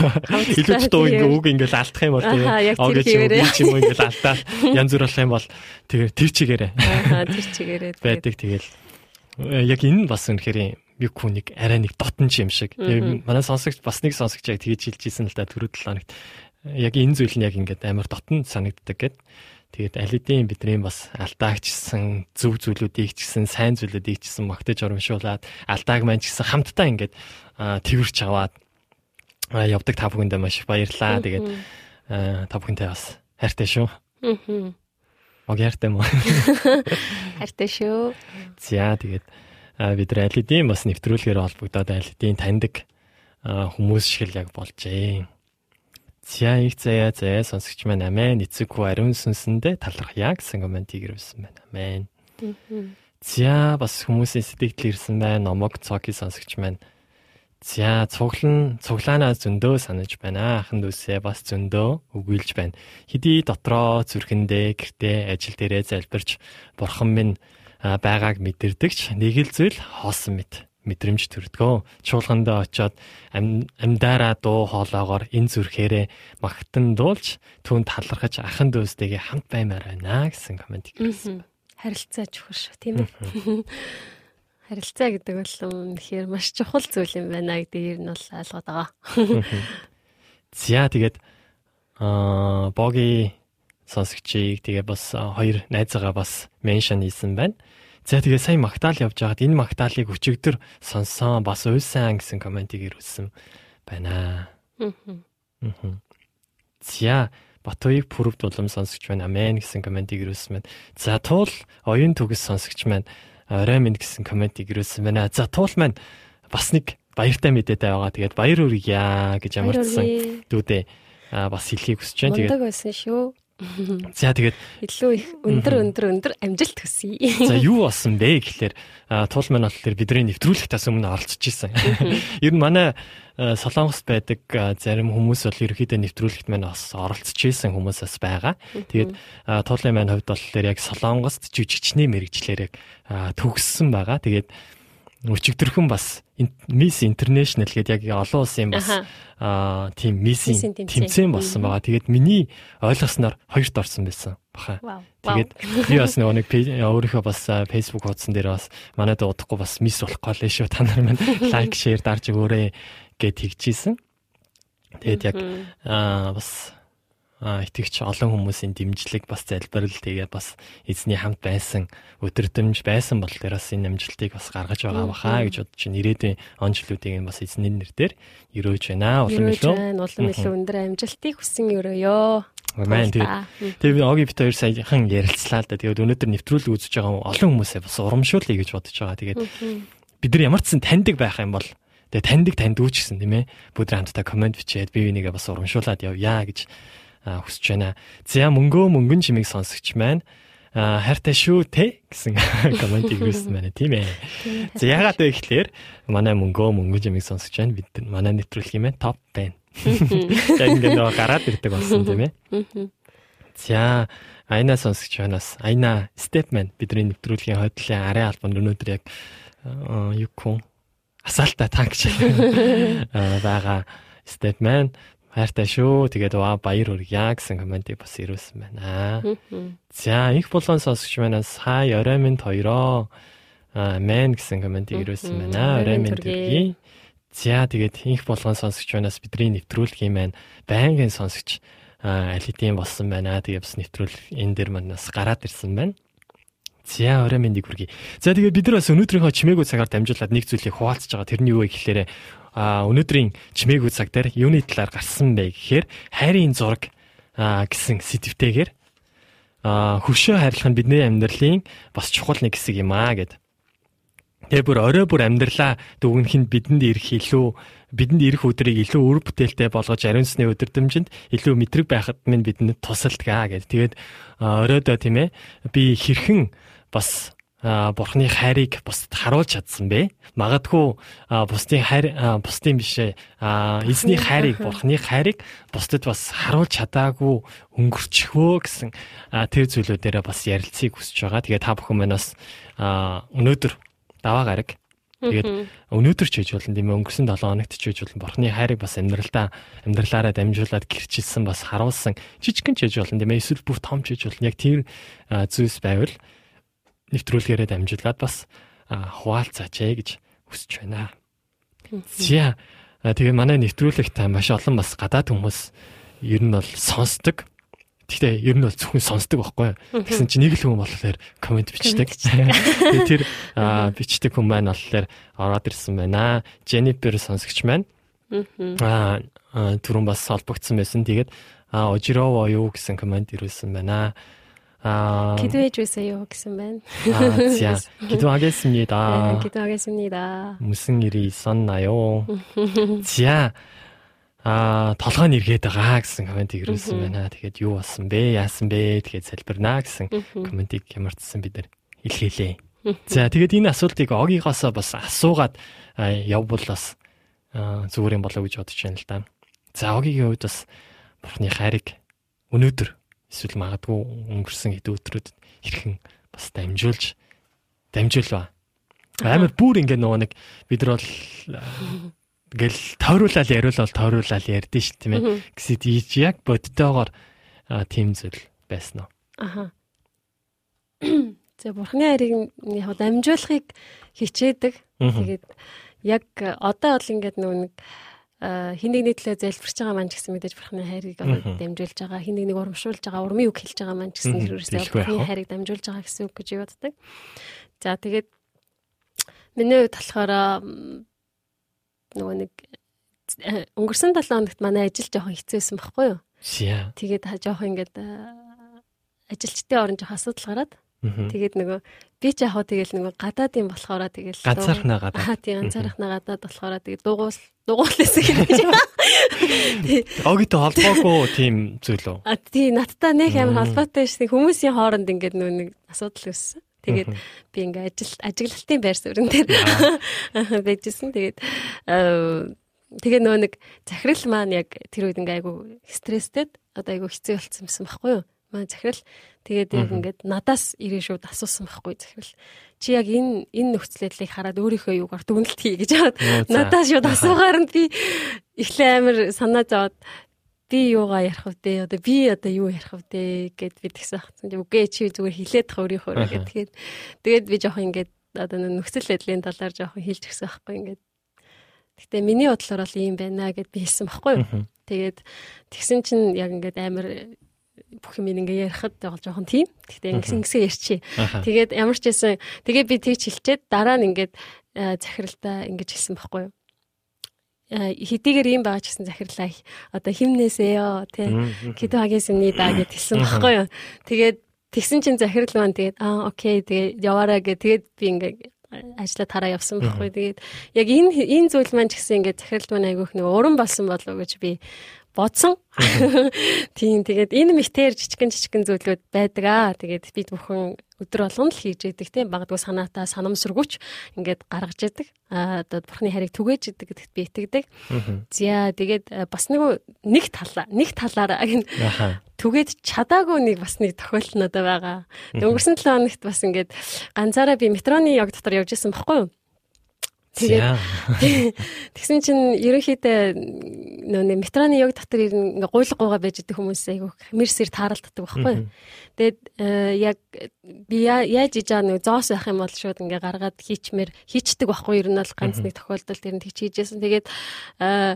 Илүү дуу ингээ үг ингээл алдах юм бол тэгээ огэж юм юм ингээл алдаад янз бүр болох юм бол тэгээ тэр чигээрээ. Аха, тэр чигээрээ. Байдаг тэгэл. Яг энэ бас үнэхээр юу хүнийг арай нэг дотн ч юм шиг. Манай сонсогч бас нэг сонсогч яг тэгж хэлж ийсэн л да түрүү 7 хоногт. Яг энэ зүйл нь яг ингээд амар дотн санагддаг гэдэг Тэгээд алидийн бидний бас алдаагчсан зөв зүйлүүдийг ч гэсэн сайн зүйлүүдийг ч гэсэн магтаж урамшуулад алдааг маань ч гэсэн хамтдаа ингээд тэрвэрч аваад явдаг та бүхэндээ маш баярлалаа. Тэгээд та бүхэнтэй бас хайртай шүү. Аа. Ог хайртай мó. [laughs] Хайртай шүү. За тэгээд бид алидийн бас нэвтрүүлгээр холбогдоод алидийн таньдаг хүмүүс шиг л яг болжээ. Зя их заяа заяа сонсогч маань амин эцэггүй ариун сүнсэндээ талархъя гэсэн комментиг ирүүлсэн байна. Амин. Зя бас хүмүүсийн сэтгэл ирсэн байна. Номог цоки сонсогч маань За цуглан цуглаанаа зөндөө санаж байна. Ахын дүүсээ бас зөндөө өгүүлж байна. Хэдий дотроо зүрхэндээ гэртээ ажил дээрээ залбирч бурхан минь байгааг мэдэрдэгч нэг л зүйл хоосон мэт мэдрэмж төрдгөө. Чуулгандаа очиод амьдаараа дуу хоолоогоор энэ зүрхээрээ магтан дуулж түүнд талархаж ахын дүүстэйгээ хамт баймаар байна гэсэн комент ирсэн. Харилцаа чухал шүү, тийм ээ. Харилцаа гэдэг бол үнэхээр маш чухал зүйл юм байна гэдгийг нь бол ойлгоод байгаа. За тэгээд аа боги сонсогчийг тэгээ бас хоёр найзаагаа бас меншн хийсэн байна. За тэгээ сая магтаал явж байгаад энэ магтаалыг өчигдөр сонссон бас уйсан гэсэн комментиг ирүүлсэн байна. Аа. За Батуйг пүрвд улам сонсогч байна. Амен гэсэн комментиг ирүүлсэн байна. За туул оюун төгс сонсогч маань орой минь гэсэн комментиг ирүүлсэн байна. За туул маань бас нэг баяртай мэдээтэй байгаа. Тэгээд баяр үргийа гэж ямарчсан дүүдээ бас хэлхийг хүсэж байна. Тэгээд Мундаг байсан шүү. [laughs] За тэгээд илүү их өндөр өндөр өндөр амжилт хүсье. За [laughs] юу болсон бэ гэхлээр туул маань болохоор бидний нэвтрүүлэгтээс өмнө оролцож исэн. [laughs] Ер нь манай Солонгост байдаг зарим хүмүүс бол ерөөхдөө нэвтрүүлэгт маань бас оролцож исэн хүмүүсээс байгаа. Тэгээд туулын маань хувьд болохоор яг Солонгост жүжигчний мэрэгчлэр яг төгссөн байгаа. Тэгээд өчигдөрхөн бас Miss International гэдэг яг олон улсын бас аа тийм Miss-ийн тэмцээн болсон байгаа. Тэгээд миний ойлгосноор хоёрт орсон байсан баха. Тэгээд би бас нэг өөрийнхөө бас Facebook хуудсан дээр бас манайд удахгүй бас Miss болох гол шүү. Та нар маань лайк, шеэр дарж өгөөрэй гэд тэгчихсэн. Тэгээд яг аа бас итгэгч олон хүмүүсийн дэмжлэг бас залбирал тэгээ бас эзний хамт байсан өдөрдөмж байсан бол тераас энэ амжилтыг бас гаргаж байгаа бахаа гэж бодож чинь ирээдүйн он жилүүдийг бас эзний нэрээр өрөөж байна. Улам илүү улам илүү өндөр амжилтыг хүсэн өрөөё. Амен тэгээ тэгээ оги бит хоёр саяхан ярилцлаа л да. Тэгээд өнөөдөр нэвтрүүлэг үзэж байгаа олон хүмүүсээ бас урамшуулъя гэж бодож байгаа. Тэгээд бид нар ямар ч сан таньдаг байх юм бол тэгээ таньдаг танд үүчгсэн тийм ээ. Бүгд хамтдаа комент бичээд бие бинийгээ бас урамшуулад явъя гэж хүсэж байна. За мөнгөө мөнгөн чимийг сонсогч маань а хайртай шүү те гэсэн [laughs] комент ирсэн байна тийм ээ. За ягаад вэ гэхлээр манай мөнгөө мөнгөн чимийг сонсогч байна. Бид манай нэвтрүүлэх юм топ байна. [laughs] Яг ингэ нөө гараад ирдэг болсон тийм ээ. За Айна сонсогч банаас Айна Степмен бидний нэвтрүүлгийн хойдлын арын албанд өнөөдөр яг юу хүн асаалтаа танк шиг [laughs] байгаа Степмен Хайртай шүү. Тэгээд ваа баяр хүргье гэсэн комментиг бас ирүүлсэн байна. За их болон сонсогч манаас хай орой минь хоёроо амен гэсэн комментиг ирүүлсэн байна. Орой минь төргий. За тэгээд их болгон сонсогч манаас бидний нэвтрүүлэх юм байна. Байнгын сонсогч аль хэдийн болсон байна. Тэгээд бас нэвтрүүлэх энэ дэр манаас гараад ирсэн байна. За орой мэндийг хүргэе. За тэгээд бид нар бас өнөөдрийнхөө чимээгүй цагаар дамжуулаад нэг зүйлийг хуваалцаж байгаа. Тэрний юу вэ гэхээр а өнөөдрийн чимээгүй цаг дээр юуны талаар гарсан бэ гэхээр хайрын зураг гэсэн сэдвтэйгээр а хөвшөө хайрлах нь бидний амьдралын бас чухал нэг хэсэг юм аа гэд. Тэгээ бүр орой бүр амьдралаа дүгнэх нь бидэнд ирэх илүү бидэнд ирэх өдрийг илүү үр бүтээлтэй болгож ариун сүнсний өдөрдмжинд илүү мэдрэг байхад минь бидэнд тусалдгаа гэд. Тэгээд оройдоо тийм ээ би хэрхэн бас бурхны хайрыг бусдад харуулж чадсан бэ? Магадгүй бусдын хайр бусдын биш эзний хайрыг бурхны хайрыг бусдад бас харуулж чадаагүй өнгөрчихвөө гэсэн тэр зүйлүүдээрээ бас ярилцгийг хүсэж байгаа. Тэгээ та бүхэн маань бас өнөөдөр даваа гараг Тэгээд өнөөдөр ч хийж болно тийм ээ өнгөрсөн 7 хоногт ч хийж болно. Бурхны хайрыг бас амьдралдаа амьдралаараа дамжуулаад гэрчилсэн бас харуулсан жижигхэн ч хийж болно тийм ээ эсвэл бүр том ч хийж болно. Яг тэр зүйлс байвал нэвтрүүлгээрээ дамжуулаад бас хуваалцаач ээ гэж хүсэж байна. За тэгээ манай нэвтрүүлэгт маш олон бас гадаад хүмүүс ер нь бол сонсдог. Гэхдээ ер нь бол зөвхөн сонсдог байхгүй? Тэгсэн чинь нэг л хүн болохоор комент бичдэг. [laughs] Тэгээ тэр бичдэг хүн маань болохоор ороод ирсэн байна. Jennifer сонсогч маань. Аа түрүүн бас холбогдсон байсан. Тэгээд Ожироо юу гэсэн комент ирүүлсэн байна. 아 기도해 주세요 гэсэн байна. 아, 자, 기도하겠습니다. 네, 기도하겠습니다. 무슨 일이 있었나요? 자, 아, толгойн эргээд байгаа гэсэн комментиг ирүүлсэн байна. Тэгээд юу болсон бэ? Яасан бэ? Тэгээд залбирнаа гэсэн комментиг ямарчсан бид нар илгээлээ. За, тэгээд энэ асуултыг огигоосоо бас асуугаад явбал бас зүгээр юм болоо гэж бодож байна л да. За, огийн хувьд бас бурхны хайрыг өнөөдөр эсвэл магадгүй өнгөрсөн хэд өдрүүдэд хэрхэн бас дамжуулж дамжуулва. Амар бүр ингээ нөгөө нэг бид нар бол ингээл тойруулаад яриулал тойруулаад ярьдэн ш тийм ээ. Гэсэд ийж яг бодтойгоор тийм зүйл байсан уу? Аха. За бурхны хайрыг яг дамжуулахыг хичээдэг. Тэгээд яг одоо бол ингээд нөгөө нэг хин нэгний төлөө залбирч байгаа маань ч гэсэн мэдээж бурхны хайрыг дамжуулж байгаа хин нэгнийг урамшуулж байгаа урмын үг хэлж байгаа маань ч гэсэн хэрэгсээ бурхны хайрыг дамжуулж байгаа гэсэн үг гэж боддог. За тэгээд миний хувьд болохоор нөгөө нэг өнгөрсөн 7 хоногт манай ажил жоохон хэцүүсэн байхгүй юу? Тэгээд жоохон ингээд ажилчдын орон жоохон асуудал гараад Тэгээд нөгөө би ч яг хоо тэгэл нөгөө гадаадын болохоороо тэгэл ганцаархнаа гадаад. Аа тийм ганцаархнаа гадаад болохоороо тэгээд дугуул дугуулсан гэж. [laughs] Огтой холбоогүй тийм зүйл үү? А тийм надтай нэг амар холбоотой шин хүмүүсийн хооронд ингээд нөгөө нэг асуудал өссөн. Тэгээд би ингээ ажил ажиглалтын байр суурин дээр байжсэн. Тэгээд тэгээ нөгөө нэг захирал маань яг тэр үед ингээ айгу стресстэй одоо айгу хэцүү болцсон юмсан байхгүй юу? Маань захирал Тэгээд яг ингээд надаас ирээ шууд асуусан байхгүй захирал. Чи яг энэ энэ нөхцөл байдлыг хараад өөрийнхөө юугаар дүгнэлт хий гэж аваад надаас шууд асуугаар нь би эхлээ амар санаа зовоод би юугаа ярих вэ? Одоо би одоо юу ярих вэ гэд би тэгсэн хацсан. Үгүй чи зүгээр хилээд тах өөрийнхөө гэд тэгээд тэгээд би жоох ингээд одоо нөхцөл байдлын талаар жоох хэлж гисэн байхгүй ингээд. Гэтэ миний бодлоор бол ийм байна гэд би хэлсэн байхгүй юу? Тэгээд тэгсэн чинь яг ингээд амар бүх юм ингээ ярихад бол жоохон тийм. Гэхдээ ингэсэн ингэсэн ярьчи. Тэгээд ямар ч байсан тэгээ би тэгж хэлчихэд дараа нь ингээд э, захиралдаа ингэж хэлсэн байхгүй юу? Э, хэдийгээр юм байгаа ч гэсэн захирлаа одоо химнээсээ ёо тий кидо хагисны да гэж хэлсэн байхгүй юу? Тэгээд тэгсэн чинь захирал маань тэгээд аа окей тэгээд яваараа гэ тэгээд би ингээ ажлаа тараа явсан байхгүй. Тэгээд яг энэ энэ зүйл маань ч гэсэн ингээд захирал маань айгүйх нэг уран болсон болов уу гэж би бодсон. Тийм тэгээд энэ мэтэр жижигэн жижигэн зүйлүүд байдаг аа. Тэгээд бид бүхэн өдөр болгон л хийж яадаг тийм багадгүй санаатаа санамсаргүйч ингээд гаргаж яадаг. Аа одоо бурхны харийг түгээж яадаг гэдэгт би итгэдэг. За тэгээд бас нэг нэг талаа нэг талаараа түгээд чадаагүй нэг бас нэг тохиолдол надад байгаа. Өнгөрсөн 7 хоногт бас ингээд ганцаараа би метроны яг дотор явж исэн баггүй юу? Тэгээд [laughs] тэгсэн чинь ерөнхийдөө нөө метроны яг дотор ингээ гуйлгуугаа байж идэх хүмүүс айгүй хэмэрсээр тааралддаг байхгүй. Тэгээд э, яг би яаж иж байгаа нэг зоос байх юм бол шууд ингээ гаргаад хийчмээр хийчдэг байхгүй ер нь бол ганц нэг тохиолдолд тэр нь тэгж хийжсэн. Тэгээд э,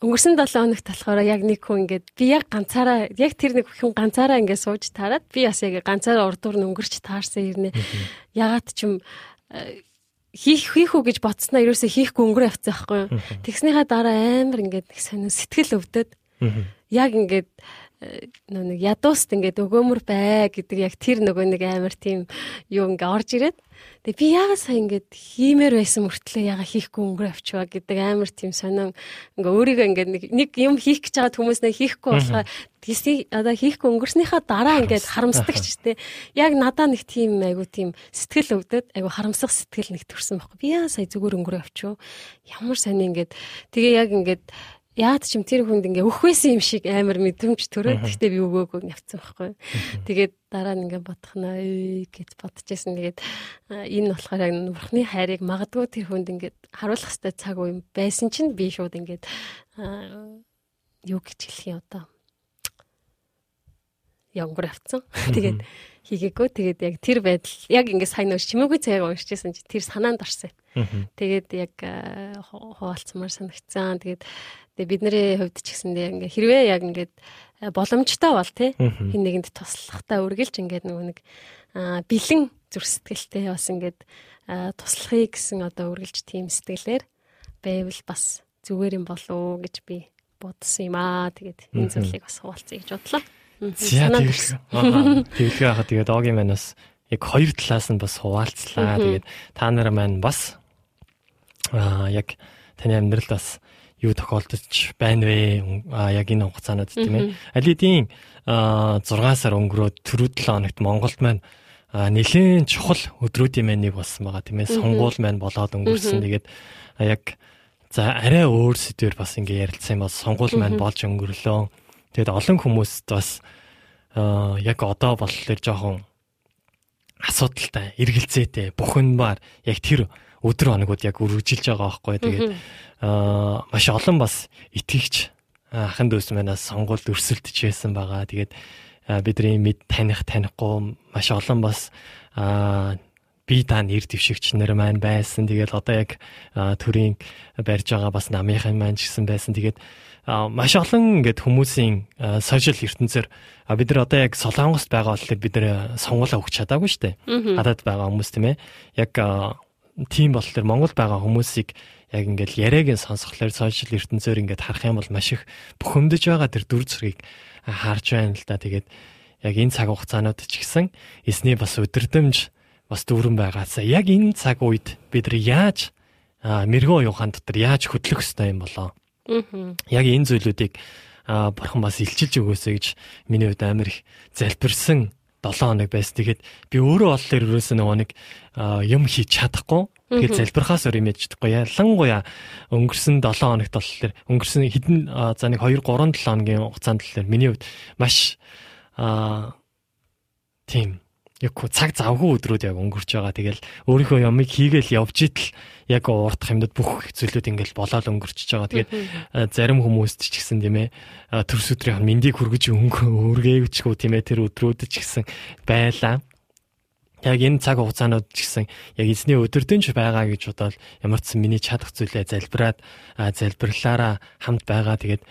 өнгөрсөн 7 хоногт болохоор яг нэг хүн ингээд би яг ганцаараа яг тэр нэг хүн ганцаараа ингээд сууж таарад би бас яг ганцаараа урдуур нь өнгөрч таарсан ирнэ. Ягаад ч юм э, хийх хийх үү гэж бодсноо ерөөсөө хийхгүй өнгөрөө явцсан байхгүй юу. Тэгснийхаа дараа амар ингээд нэг сонир сэтгэл өвдөд. Яг ингээд э, нэг ядууст ингээд өгөөмөр бай гэдэг яг тэр нөгөө нэг амар тийм юу ингээ орж ирээд Тэгээ би яагаад сая ингээд хиймээр байсан мөртлөө яагаад хийхгүй өнгөрөө авчваа гэдэг амар тийм сонин ингээ өөрийгөө ингээд нэг юм хийх гэж байгаа хүмүүс нэг хийхгүй болохоо тийсний одоо хийхгүй өнгөрснийхаа дараа ингээд харамсдаг ч тийм яг надаа нэг тийм айгу тийм сэтгэл өвдөд айгу харамсах сэтгэл нэг төрсэн байхгүй. Би яа сая зүгээр өнгөрөө авчив ямар сони ингээд тэгээ яг ингээд яад ч юм тэр хүнд ингээ өхвэсэн юм шиг амар мэдрэмж төрөөд гэхдээ би өгөөгүй явцсан байхгүй. Тэгээд дараа нь ингээ бодох наа гэж бодчихсон. Тэгээд энэ болохоор яг нурхны хайрыг магадгүй тэр хүнд ингээ харуулах хэвээр цаг үе байсан чинь би шууд ингээ юу гэж хэлэх юм одоо. Янгор авцсан. [laughs] Тэгээд хийгээгүй. Тэгээд яг тэр байдал яг ингээ сайн нөөш чимээгүй цайг уншижсэн чи тэр санаанд орсон. Тэгээд яг хуваалцмаар санагцсан. Тэгээд Тэгээ бидний хувьд ч гэсэндээ ингээ хэрвээ яг ингээд боломжтой бол тий хин нэгэнд туслахтаа үргэлж ингээд нөгөө нэг бэлэн зүрх сэтгэлтэй бас ингээд туслахыг гэсэн одоо үргэлж тийм сэтгэлээр байвал бас зүгээр юм болов уу гэж би бодсон юм аа. Тэгээд энэ зүйлийг бас хуваалцъя гэж бодлоо. Тэгэлгээ хаа тэгээд огийн манаас яг хоёр талаас нь бас хуваалцлаа. Тэгээд та нар маань бас аа яг таны амьдралд бас юу тохиолдож байна вэ? А яг энэ хугацаанд тийм ээ. Алидийн 6 сар өнгөрөөд түрүү 7 хоногт Монголд маань нэлээд чухал өдрүүдийн маань нэг болсон байгаа тийм ээ. Сонгуул маань болоод өнгөрсөн. Тэгээд яг за арай өөр сэдвэр бас ингээ ярилцсан юм бол сонгуул маань болж өнгөрлөө. Тэгээд олон хүмүүст бас яг одоо болохоор жоохон асуудалтай, эргэлзээтэй, бухимдмаар яг тэр өдөр хоногуд яг үргэлжилж байгаа байхгүй. Тэгээд маш олон бас итгэгч ахын дүүс манаас сонгуульд өрсөлдөж байсан байгаа. Тэгээд бидний мэд таних танихгүй маш олон бас би та нэр дэвшигч нар маань байсан. Тэгээд одоо яг төрийн барьж байгаа бас намынхан маань ч гэсэн байсан. Тэгээд маш олон ингээд хүмүүсийн сошиал ертөнцөөр бид нар одоо яг Солонгост байгаа болохоор бид нар сонгуулаа өгч чадаагүй шүү дээ. Гадаад байгаа хүмүүс тийм ээ. Яг тийм болохоор Монгол байгаа хүмүүсийг яг ингээл яриагийн сонсхолоор сошиал ертөнцөөр ингээд харах юм бол маш их бухимдаж байгаа тэр дүр зургийг харж байна л да. Тэгээд яг энэ цаг хугацаанууд ч гэсэн эсний бас өдөрдөмж бас дүүрэн байгаасаа яг энэ цаг үед бид нар яаж мэрэгөө оюухан дотор яаж хөдлөх ёстой юм болоо. Яг энэ зүйлүүдийг бурхан бас илчилж өгөөсэй гэж миний хувьд амар их залбирсан 7 хоног байсан. Тэгээд би өөрөө оллоор ерөөсөө нөгөө нэг юм хийж чадахгүй. Тэгээд залбирхаас өөр юм яж чадахгүй. Ялангуяа өнгөрсөн 7 хоногт болохоор өнгөрсөн хэдэн за нэг 2 3 7 хоногийн хугацаанд болохоор миний хувьд маш аа тийм яг цаг завгүй өдрүүд яг өнгөрч байгаа. Тэгэл өөрийнхөө ямыг хийгээл явж идэл яг уурдах юмдад бүх зүйлүүд ингээл болоод өнгөрчихөж байгаа. Тэгээд зарим хүмүүст ч гэсэн тийм ээ төрс өдрийн мэндийг хүргэж өргээвчгүй тийм ээ тэр өдрүүд ч гэсэн байлаа. Яг энэ цаг хугацаанууд ч гэсэн яг эзний өдөртөнч байгаа гэж бодоод ямар ч миний чадах зүйлээ залбираад залбирлаараа хамт байгаа. Тэгээд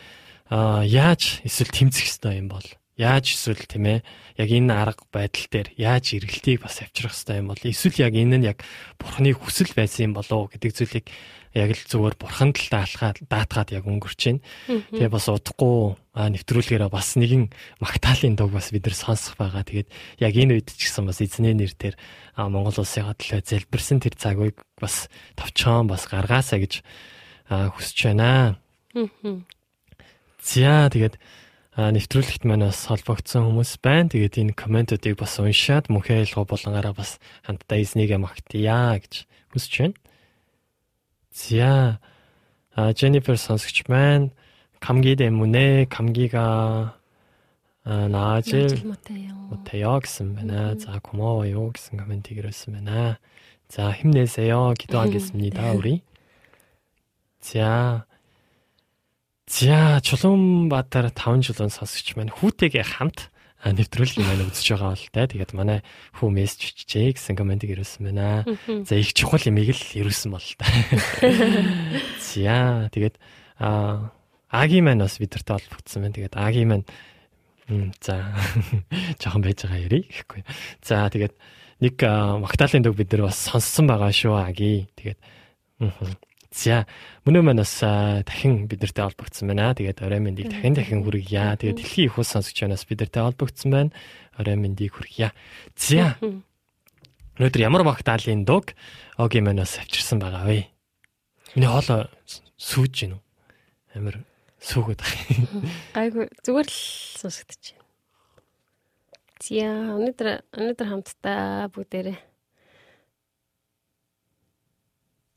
яаж эсвэл тэмцэх ёстой юм бол Яаж эсвэл тийм ээ яг энэ арга байдал дээр яаж эргэлтийг бас авчрах хэрэгтэй юм бол эсвэл яг энэ нь яг бурхны хүсэл байсан юм болов гэдэг зүйлийг яг л зүгээр бурханд л даалгаад даатгаад яг өнгөрч байна. Тэгээ бас удахгүй нэвтрүүлгээрээ бас нэгэн магтаалын дуг бас бид нар сонсох байгаа. Тэгээд яг энэ үед ч гэсэн бас эзний нэр дээр Монгол улсын хадлаа залбирсан тэр цаг үеийг бас товчхон бас гаргаасаа гэж хүсэж байна. За тэгээд нэвтрүүлэгт манаас холбогдсон хүмүүс байна. Тэгээд энэ комментуудыг бас уншаад мөнхөө ялгуу болонгаараа бас хамтдаа эзнийгээ магтъя гэж хүсэж байна. За а Jennifer сонсогч маань 감기 때문에 감기가 Аа наажил Мотеё. 못해요 гэсэн байна. За 고마워요 гэсэн комментиг ирсэн байна. За 힘내세요. 기도하겠습니다. 우리. За. За Чулуунбаатар 5 жилийн сонсогч маань хүүтэйгээ хамт нэвтрүүлгийг маань үзэж байгаа бол та. Тэгээд манай хүү мессеж чичээ гэсэн комментиг ирсэн байна. За их чухал имийг л ирсэн бол та. [laughs] За тэгээд а Аги маань бас бидэртэй холбогдсон байна. Тэгээд Аги маань за [laughs] жоохон байж байгаа ярий гэхгүй. За тэгээд нэг Магдалины дөг бид нар бас сонссон байгаа шүү Аги. Тэгээд За мөнөө маань бас дахин бидэртэй холбогдсон байна. Тэгээд орой мэндийг дахин дахин хүргье. Тэгээд дэлхийн их ус сонсогч банаас бидэртэй холбогдсон байна. Орой мэндийг хүргье. За өнөөдөр ямар багтаалын дуг огийн манаас авчирсан байгаа вэ? Миний хоолой сүүж гин үү? Амар сүүгүүд байна. [laughs] Айгу зүгээр л сонсогдож байна. За өнөөдөр өнөөдөр хамтдаа бүгдээрээ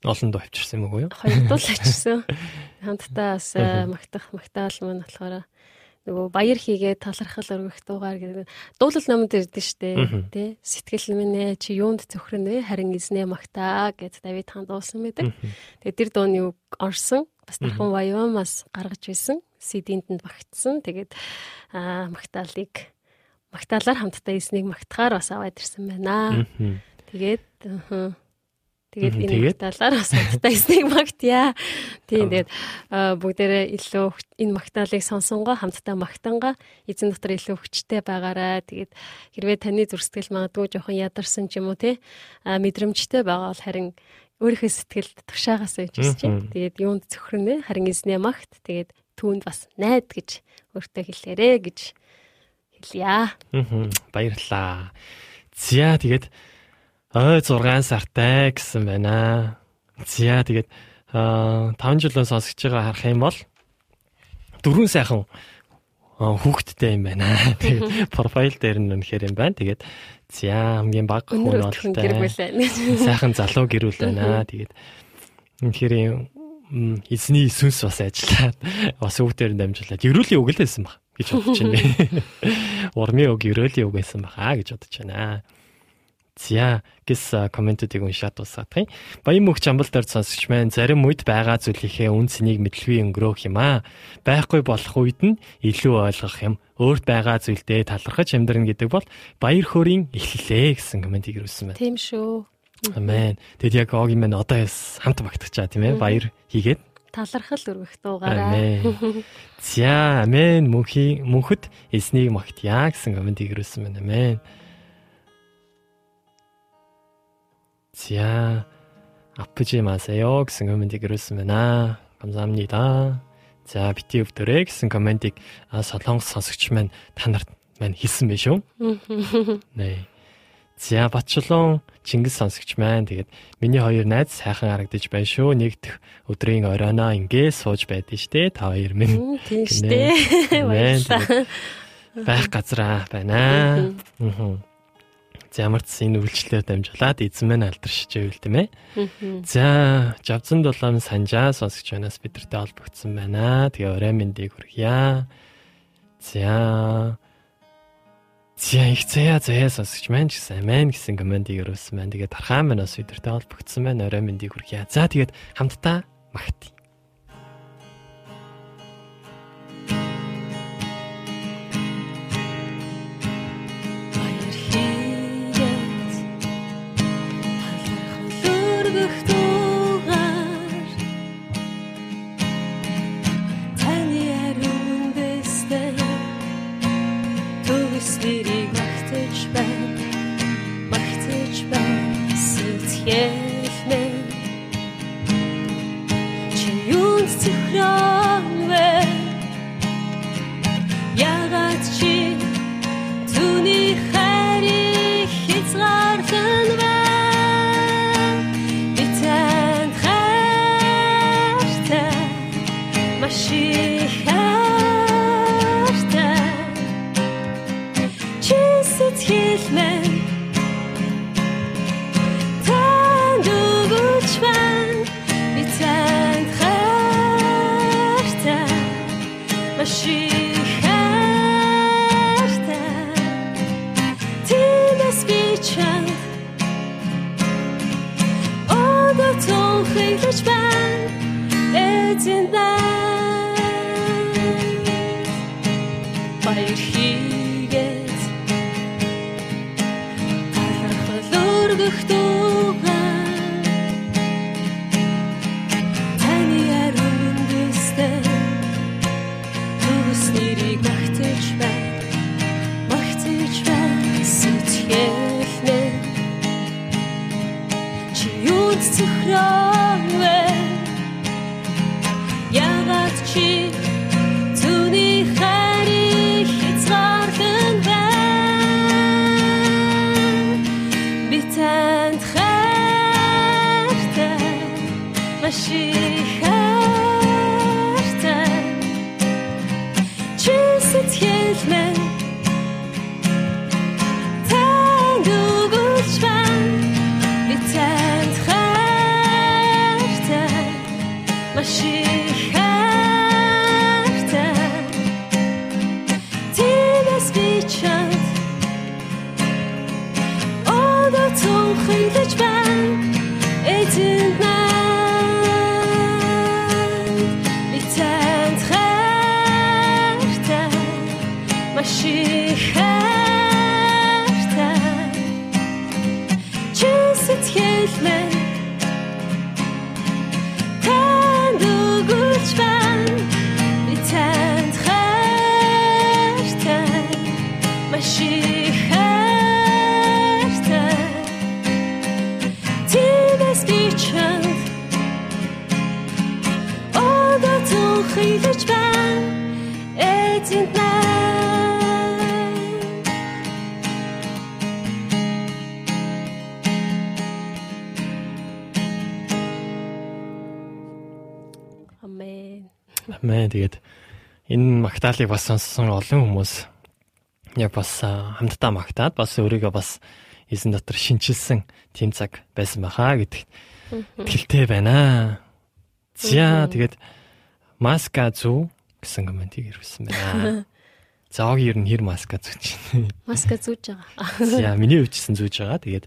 олон дуу авчирсан юм уу юу? Хоёр дуу л авчирсан. [laughs] Хамтдаа бас магтах магтаал маань болохоор нөгөө баяр хийгээ талархал өргөх дуугаар гэдэг дуулал номонд ирдэ штэ тий сэтгэл минь ээ чи юунд цөхрөн вэ харин эзнээ магтаа гэж Давид хаан дуусан байдаг. Тэгээд тэр дууны үг орсон бас тархан баямаас гаргаж байсан. CD-нд нь багтсан. Тэгээд аа магтаалыг магтаалаар хамтдаа эснийг магтахаар бас аваад ирсэн байна. Тэгээд Тэгээд энэ магтаалаар бас эснийг магтъя. Тийм тэгээд бүгдээрээ илүү энэ магтаалыг сонсонгоо хамтдаа магтангаа эзэн дотор илүү хүчтэй байгаарай. Тэгээд хэрвээ таны зүрстгэл магадгүй жоохон ядарсан ч юм уу те мэдрэмжтэй байгаа бол харин өөрийнхөө сэтгэлд тушаагаас байж чинь. Тэгээд юунд цөхрөнө харин эзнээ магт. Тэгээд түүнд бас найд гэж өөртөө хэлээрэ гэж хэлье. Аа. Баярлалаа. За тэгээд ой 6 сартай гэсэн байна. За тэгээд 5 жилийн сонсож байгаа харах юм бол дөрвөн сайхан хүүхэдтэй юм байна. [laughs] Тэгээд профайл дээр нь үнэхээр юм байна. Тэгээд за хамгийн баг хүн болтой. Сайхан залуу гэрүүл байна. Тэгээд үнэхээр эзний сүнс бас ажиллаад бас хүүхдээр дамжуулаад ерөөлийн үг л байсан баг гэж бодож байна. [laughs] Урмын үг ерөөлийн үг байсан баха гэж бодож байна. За гэс комментүүдийг уншаад дуусгах юм. Баян мөнх чамбалдаар сонсогч маань зарим үед байгаа зүйлийнхээ үн цэнийг мэдлгүй өнгөрөөх юм аа. Байхгүй болох үед нь илүү ойлгох юм. Өөрт байгаа зүйлдээ талархаж амьдрна гэдэг бол баяр хөөрийн эхлэлээ гэсэн комментиг ирүүлсэн байна. Тийм шүү. Амен. Тэгэд яг огийн маань одоо хамт багтах чаа тийм ээ. Баяр хийгээд талархал өргөх дуугаараа. За амен [laughs] мөнхийн мөнхөд эснийг магтъя гэсэн комментиг ирүүлсэн байна. Амен. За 아프지 마세요 гэсэн комментиг ирүүлсэн байна. 감사합니다. За бити өвдөрэй гэсэн комментиг солонгос сонсогч маань та нарт маань хэлсэн байх шүү. [laughs] Нэ. За Батчлон Чингис сонсогч маань тэгээд миний хоёр найз сайхан харагдаж байна шүү. Нэгдэх өдрийн оройноо ингээ сууж байдсан штэ. Та хоёр минь. Тийм штэ. [laughs] Баярлалаа. Байх газраа байна. Аа. Ямар ч энэ үйлчлэлээр дамжуулаад эзэн мань алдаршиж байвал тийм ээ. За жавцан дулаан санжаа сонсогч банаас бидэртэй холбогдсон байна. Тэгээ орой мэндийг хүргье. За За их заяа заяа сонсогч маань гэсэн амин гэсэн комментиг өрөөсөн байна. Тэгээд тархаа маань бас бидэртэй холбогдсон байна. Орой мэндийг хүргье. За тэгээд хамтдаа магтъя. 天。Магтаалыг бас сонссон олон хүмүүс яг бас хамтдаа магтаад бас өөрийгөө бас эзэн дотор шинчилсэн тийм цаг байсан баха гэдэг итгэлтэй байна. За тэгээд маска зүү гэсэн комментиг ирсэн байна. [laughs] За og ер нь хэр маска зүүж байна. Маска зүүж байгаа. За миний өвчсөн зүүж байгаа. Тэгээд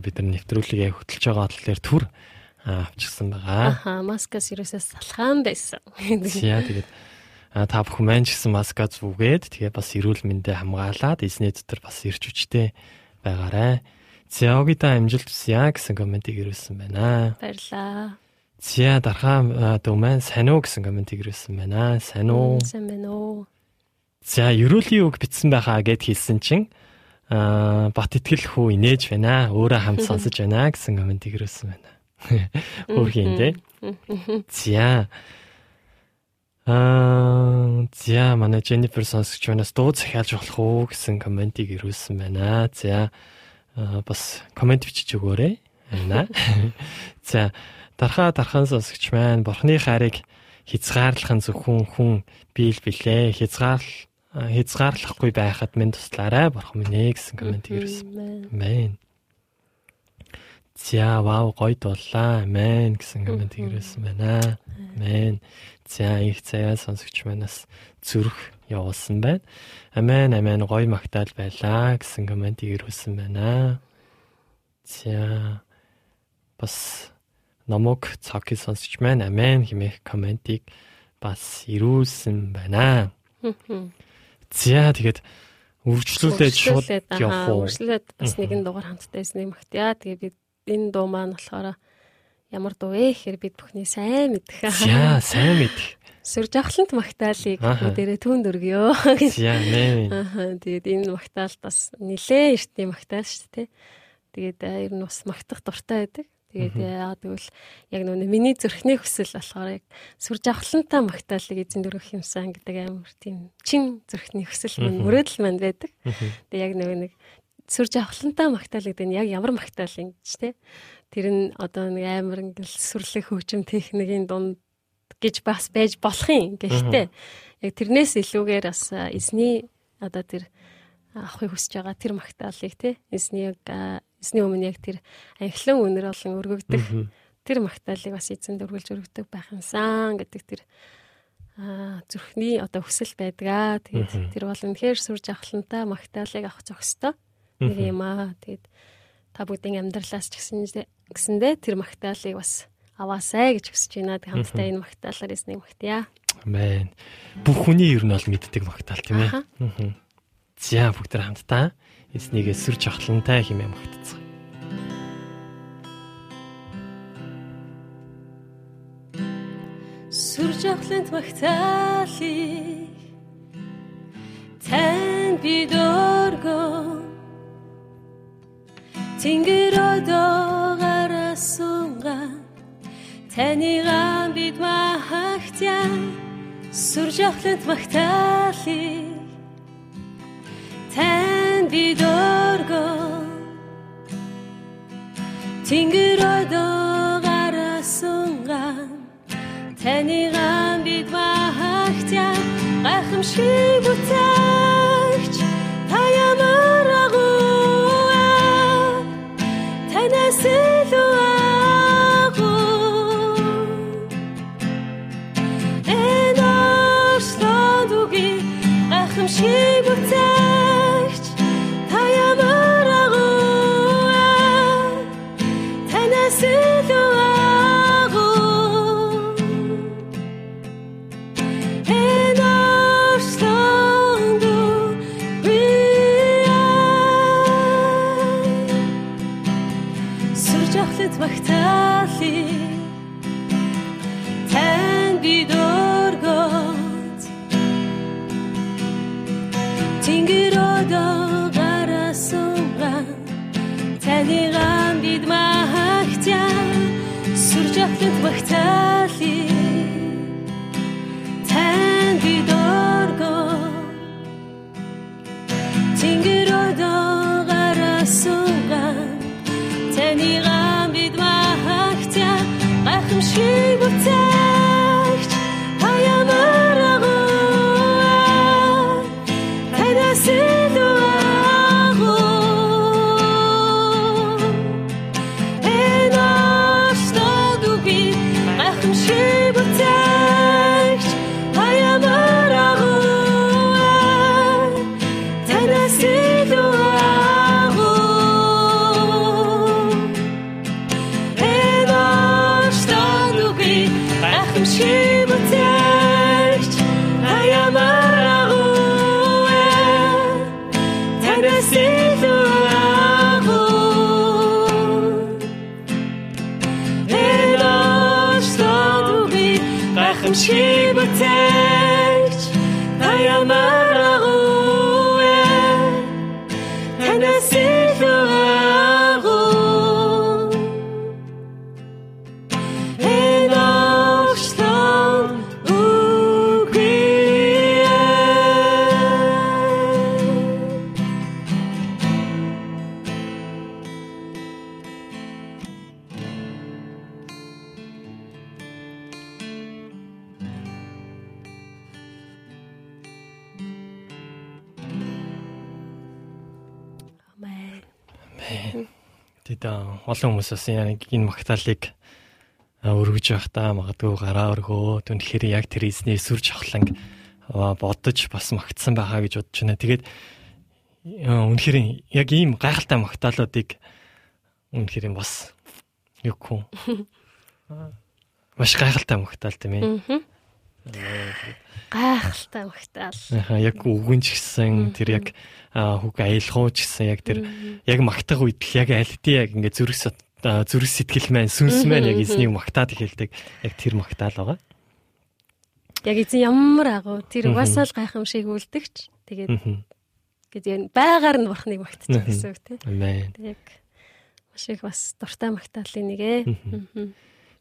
бид нар нэвтрүүлгээ хөтлөж байгаа болохоор түр а, авчихсан байгаа. Аха, маскас ерөөсөө салхаан байсан. За тэгээд та бүхэн маань ч гэсэн маска зүгээд тэгээд бас эрүүл мэндэ хамгаалаад эзний дотор бас ирч хүчтэй байгаарай. За огида амжилт хүсье гэсэн комментиг ирүүлсэн байна. Баярлаа. За дархаа маань сайн уу гэсэн комментиг ирүүлсэн байна. Сайн уу? Сайн байна уу? За ерөөлийн үг бичсэн байхаа гэд хэлсэн чинь аа бат итгэл хүү инээж байна. Өөрөө хамт сонсож байна гэсэн комментиг ирүүлсэн байна. [laughs] Өөрхийн дээ. За. Аа, за манай Jennifer сонсогч манаас дуу захиалж болох уу гэсэн комментиг ирүүлсэн байна. За бас коммент бичиж өгөөрэй. Байна. [laughs] За дархаа дархан сонсогч маань бурхны хайрыг хязгаарлах нь зөвхөн хүн биел билээ. Хязгаарлал хязгаарлахгүй байхад минь туслаарай бурхан минь гэсэн комментиг ирүүлсэн. Амен. За вау гоё дуулаа. Амен гэсэн коммент ирсэн байна. Амен. За их заяа сонсогч манаас зүрх явуулсан байна. Амен амен гоё магтаал байлаа гэсэн коммент ирсэн байна. За бас номог цаки сонсогч маань амен хэмээх комментиг бас ирүүлсэн байна. За тэгээд үргэлжлүүлээд шууд явах уу? Үргэлжлүүлээд бас нэгэн дугаар хамтдаа эснийг магтъя. Тэгээ бид энэ дуу маань болохоор ямар дуу вэ гэхээр бид бүхний сайн мэдэх. За сайн мэдэх. Сүр жавхлант магтаалыг дээрээ түн дөргөө гэж. За амен. Аа тэгээд энэ магтаал бас нилээ эртний магтаал шүү дээ. Тэгээд аа, ер нь бас магтах дуртай байдаг. Тэгээд яа тэгвэл яг нөгөө миний зүрхний хүсэл болохоор яг сүр жавхлантаа магтаалыг эзэн дөрөх юмсан гэдэг амар тийм чин зүрхний хүсэл мань мөрөөдөл манд байдаг. Тэгээд яг нөгөө нэг сүр жавхлантаа магтаал гэдэг нь яг ямар магтаал юм гэж те. Тэр нь одоо нэг амар ингээл сүрлэх хөгжим техникийн дунд гэж бас байж болох юм. Гэхдээ яг тэрнээс илүүгээр бас эзний одоо тэр авахыг хүсэж байгаа тэр магтаалыг те эзний яг эзний өмнө яг тэр анхлан үнэр болон өргөгдөх тэр магтаалыг бас эзэнд өргөлж өргөдөг байх юмсан гэдэг тэр зүрхний одоо хүсэл байдгаа. Тэгээд тэр бол үнэхээр сүр жавхлантай магтаалыг авах зохистой нэг юм аа. Тэгээд та бүгдийн амьдралаас ч гэсэн гэсэндээ тэр магтаалыг бас аваасай гэж хүсэж байна. Тэг хамтдаа энэ магтаалаар эснийг магтъя. Амен. Бүх хүний ер нь бол мэддэг магтаал тийм ээ. Аа. За бүгд хамтдаа эснийг эсвэр жахлантай хэмээн магтцгаая. Сүр жахланд магтаалыг тань бид өргөө Тэнгэр одоогаараа сунгаа таньгаа бид махахтя сүр жахланд магтаалыг тань бид өргөө Тэнгэр одоогаараа сунгаа таньгаа бид махахтя гайхамшиг бүтээч 心不在 Тэгэд олон хүмүүс бас энэ магтаалык өргөж байхдаа магадгүй гараа өргөө түнхээр яг тэр эзний сүр жавхланг бодож бас магтсан байхаа гэж бодож байна. Тэгээд үнэхээр яг ийм гайхалтай магтаалуудыг үнэхээр бас юу хөө [laughs] маш гайхалтай магтаал тийм ээ. Гайхалтай магтаал. Аа яг үгэн ч гэсэн тэр яг хүүг аялгуу ч гэсэн яг тэр яг магтах үед л яг альдээ яг ингээд зүрх зүрх сэтгэл маань сүнс маань яг эзнийг магтаад эхэлдэг. Яг тэр магтаал байгаа. Яг эзэн ямар агуу тэр угаасаа л гайхамшиг үлдэгч. Тэгээд гэдэг байгаар нь бурхныг магтчих гэсэн үг тийм. Амен. Яг маш их бас дуртай магтаалын нэг ээ.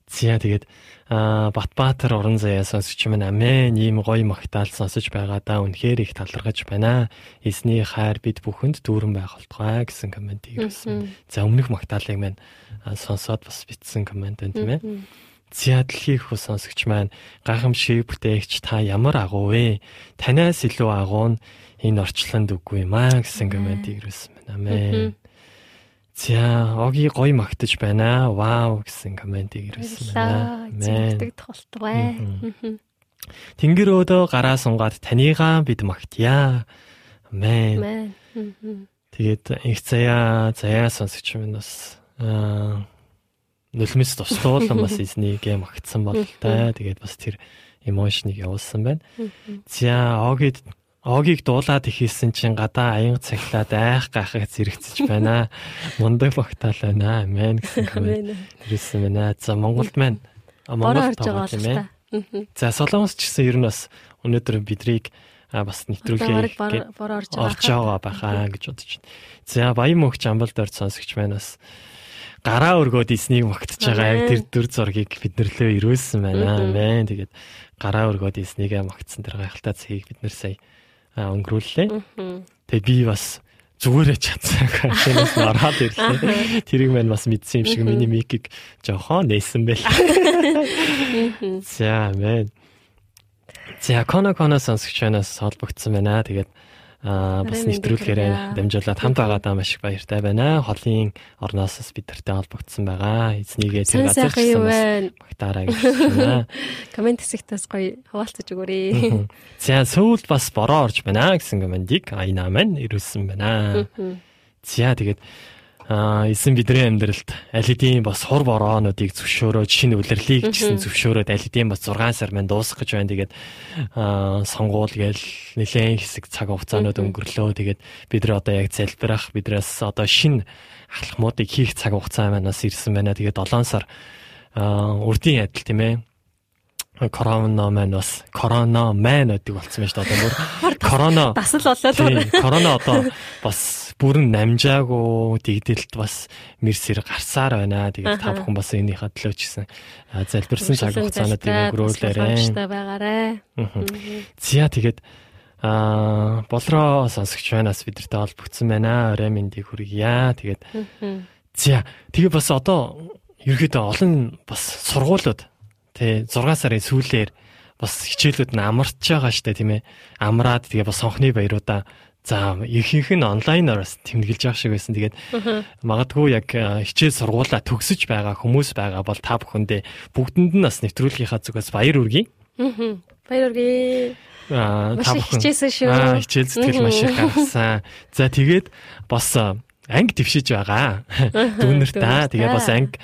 Зя тэгээд Батбаатар орон заяа сонсч минь амин ийм гоё магтаал сонсож байгаа да үнэхээр их талархаж байна. Эзний хайр бид бүхэнд дүүрэн байх болтугай гэсэн комментиг ирсэн. За өмнөх магтаалыг маань сонсоод бас бичсэн коммент байна тийм ээ. Зя дэлхийн хөө сонсогч маань гайхамшиг бүтээгч та ямар агуу вэ? Танаас илүү агуу нь энэ орчлонд үгүй юм аа гэсэн комментиг ирсэн байна. Амен. За, оги гоё магтаж байна. Вау гэсэн комментиг ирсэн байна. Мэн. Тултгай. Тэнгэр өөдөө гараа сунгаад танийгаа бид магтъя. Амен. Тэгээд их заяа заяа сонсогч минь бас аа нулимс тусдуулан бас [laughs] эзнийг магтсан болтой. Тэгээд бас тэр эмошныг явуулсан байна. За огид Огийг дуулаад ихэлсэн чинь гадаа аянга цаглаад айх гахах зэрэгцэж байна. Мундаг багтаал байна. Амен гэсэн [laughs] комент ирсэн байна. За Монголд маань Монгол юм байна. За Солонгос ч гэсэн ер нь бас өнөөдөр бидрийг бас нэвтрүүлгээ орж байгаа байхаа гэж бодож байна. За Баян мөнх Жамбалд орж сонсогч маань бас гараа өргөөд эснийг магтж байгаа яг тэр дүр зургийг бид нэрлөө ирүүлсэн байна. Амен. Тэгээд гараа өргөөд эснийгээ магтсан тэр гайхалтай цэгийг бид нэр сая өнгөрүүллээ. Тэгээ би бас зүгээрээ чадсан [laughs] хашаас ороод ирлээ. Тэрийг мань бас мэдсэн юм шиг миний микийг жоохон нээсэн байл. [laughs] За мэн. За коно коно сонсогч байнаас холбогдсон байна. Тэгээд бас нэвтрүүлгээрээ дамжуулаад хамт байгаадаа маш их баяртай байна. Холын орноос бидэртэй холбогдсон байгаа. Эзнийгээ тэр газар чинь багтаараа байна. [laughs] Комент хэсэгтээс гоё хуваалцаж өгөөрэй. За сөүл бас бороо орж байна гэсэн комментиг айна маань ирүүлсэн байна. За тэгээд эсэн бидний амьдралд аль хэдийн бас хур бороонуудыг зөвшөөрөөд шинэ үлрэлийг гэсэн зөвшөөрөөд аль хэдийн бас 6 сар маань дуусах гэж байна. Тэгээд сонгуул гээл нэлээд хэсэг цаг хугацаанууд өнгөрлөө. Тэгээд бид нар одоо яг залбирах биднээс одоо шинэ алхмуудыг хийх цаг хугацаа манаас ирсэн байна. Тэгээд 7 сар а урдийн адил тийм ээ корона маань [laughs] бас корона маань гэдэг болсон шүү дээ. Одоо корона дасал болоод корона одоо бас бүрэн намжаагүй дигдэлт бас мэрсэр гарсаар байна. Тэгээд та бүхэн бас энийхээ төлөө ч гэсэн залбирсан цаг хугацаануудыг өнгөрүүлээрэй. байгаарай. Зя тэгээд а болроо сонсогч байнаас бидэртэй холбогдсон байна. Орой мэндийг хүргье. Тэгээд зя тэгээ бас одоо ерөөдөө олон бас сургуулиуд Тэ 6 сарын сүүлээр бас хичээлүүд нь амарч байгаа штэ тийм ээ. Амраад тэгээ бас сонхны баяруудаа за ихэнх нь онлайнаар бас тэмдэглэж байгаа шиг байсан. Тэгээд магадгүй яг хичээл сургуулаа төгсөж байгаа хүмүүс байгаа бол та бүхэндээ бүгдэнд нь бас нэвтрүүлгийнхаа зүгээс баяр үргэе. Баяр үргэе. Аа та бүхэн хичээсэн шүү. Аа хичээл зүтгэл маш их гаргасан. За тэгээд бас анги твшиж байгаа. Дүүнэр та тэгээ бас анги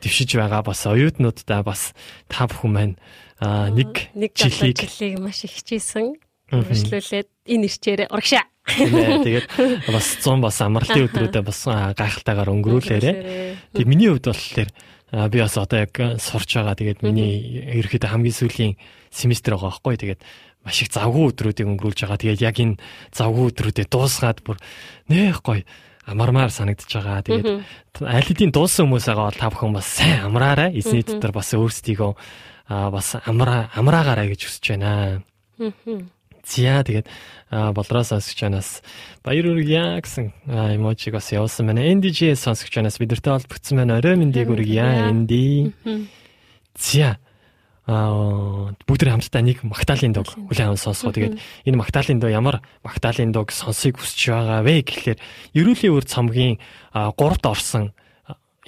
твшиж байгаа бас оюутнуудаа бас та бүхэн маань нэг жилийг маш их хичээсэн. Үргэлжлүүлээд энэ ирчээрээ урагшаа. Тэгээд бас 100 бас амралтын өдрүүдэд бас гайхалтайгаар өнгөрүүлээрээ. Тэгээд миний хувьд болохоор би бас одоо яг сурч байгаа. Тэгээд миний ерөөхдөө хамгийн сүүлийн семестр байгаа байхгүй. Тэгээд маш их завгүй өдрүүдийг өнгөрүүлж байгаа. Тэгээд яг энэ завгүй өдрүүдэд дуусгаад бүр нэх гоё амармаар санагдаж байгаа. Тэгээд аль хэдийн дуусан хүмүүс байгаа бол та бүхэн бас сайн амраарай. Эзний дотор бас өөрсдийгөө бас амраа амраагаарай гэж хүсэж байна. Зя тэгээд болроос сонсогч банаас баяр хүргье гэсэн эможиг бас явуулсан байна. NDG сонсогч банаас бидэртэй холбогдсон байна. Орой мэндийг хүргье. ND. Зя аа бүгд хамтдаа нэг Магдалины дог хүлээн аван сонсгоо. Тэгээд энэ Магдалины дог ямар Магдалины дог сонсыг хүсэж байгаа вэ гэхлээр ерөөлийн үр цамгийн 3-т орсон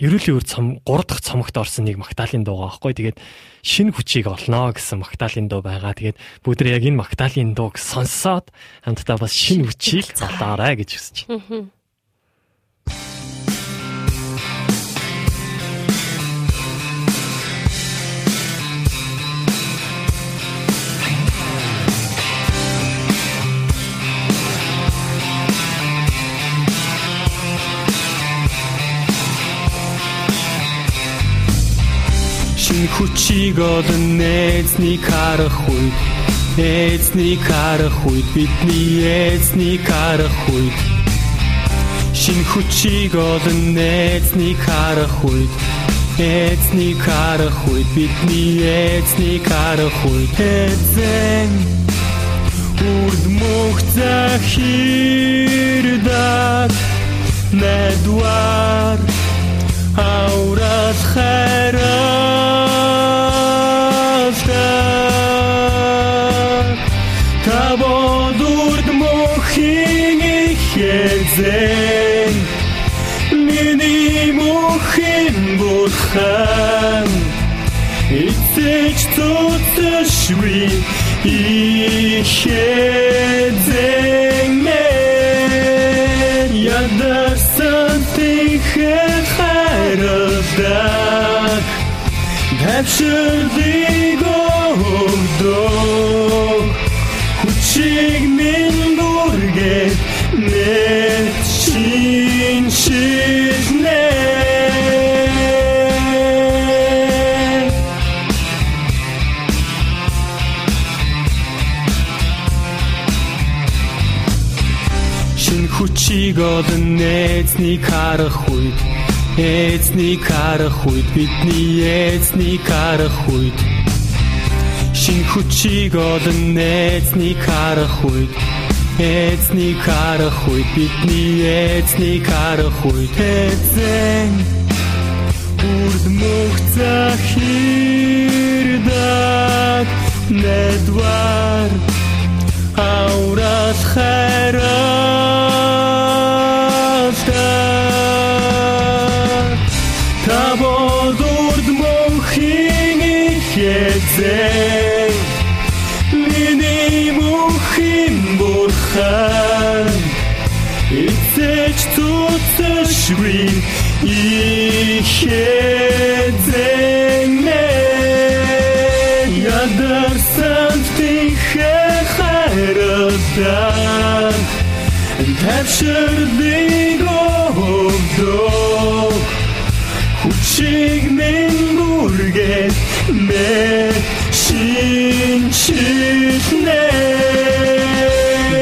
ерөөлийн үр цам 3 дахь цамагт орсон нэг Магдалины дуу байгаа байхгүй. Тэгээд шинэ хүчийг олноо гэсэн Магдалины дуу байгаа. Тэгээд бүгд яг энэ Магдалины дууг сонсоод хамтдаа бас шинэ хүчийг олоорой гэж хүсэж байна. Энэ хүчийг олон эзний харах үед эзний харах үед бидний эзний харах үед. Шин хүчийг олон эзний харах үед эзний харах үед бидний эзний харах үед. Эзэн урд мөх захирдаг надвар аурас хайраа бурхан эцэж цоцшгүй ихэлзэн хүчиг олон нээзний харах үед Эзний харах үед бидний эзний харах үед. Шин хүчиг олон эзний харах үед Эзний харах үед бидний эзний харах үед. Эзэн Үрд мөх захирдаг Недвар Аурас хайралтай Та бодурд мөнхийн ихээзэн Миний мөнхийн бурхан. Эцэж цуцшгүй ихээзэн Ядарсан тихэ хайралтай Тавширлыг өгдөө бүргээд мэ шин чилнэ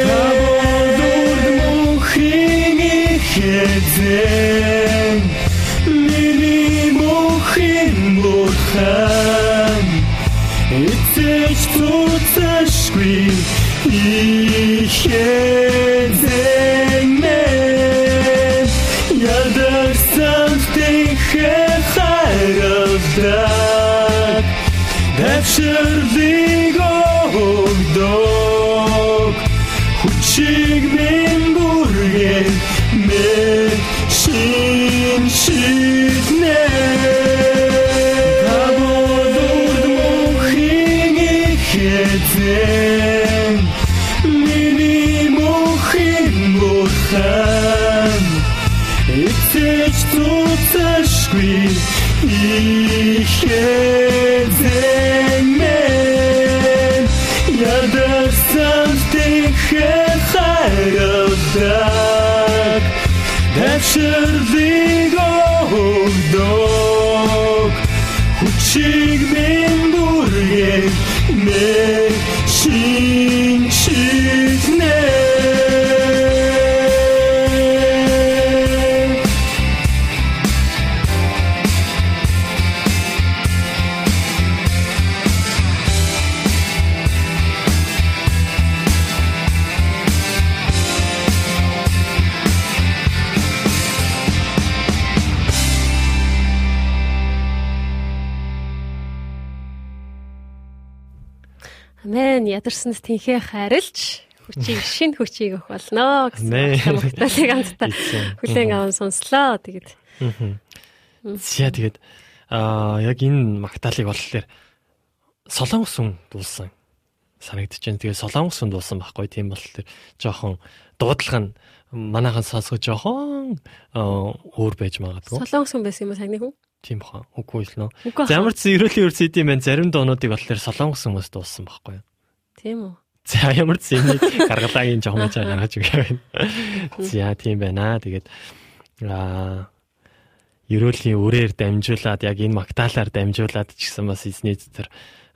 Табодур мөнхийн ихэзэн Миний мөнхийн бурхан Эцэж туцашгүй ихэзэн мэ Ядарсан тихэ хайралдаг Дэвширлыг өгдөг Хүчиг минь бүргээд мэ шин шиднэ. Табодур мөнхийн ихэзэн Миний мөнхийн бурхан Эцэж цуцашгүй ихэзэн Ядарсанд тэнхээ хайрлж хүчийг [laughs] шин хүчийг өгөх болно гэсэн хамтдаа Эцэг. хүлээн аван сонслоо. Тэгээд За тэгээд аа яг энэ магтаалыг болохоор солонгос хүн дуулсан санагдаж байна. Тэгээд солонгос хүн дуулсан байхгүй тийм болохоор жоохон дуудлага нь манайхан сонсгож жоохон өөр байж магадгүй. солонгос хүн байсан юм уу сагны хүн? Тийм баха. Үгүй л нөө. Ямар ч ерөөлийн өр CD маань зарим дуунуудыг болохоор солонгос хүмүүс дуулсан байхгүй юу? Тийм үү. За ямар ч юм гаргалаагийн жоохон мэж гаргаж өгөө байна. За тийм байна. Тэгээд аа ерөөлийн үрээр дамжуулаад яг энэ магтаалаар дамжуулаад ч гэсэн бас эзний зэр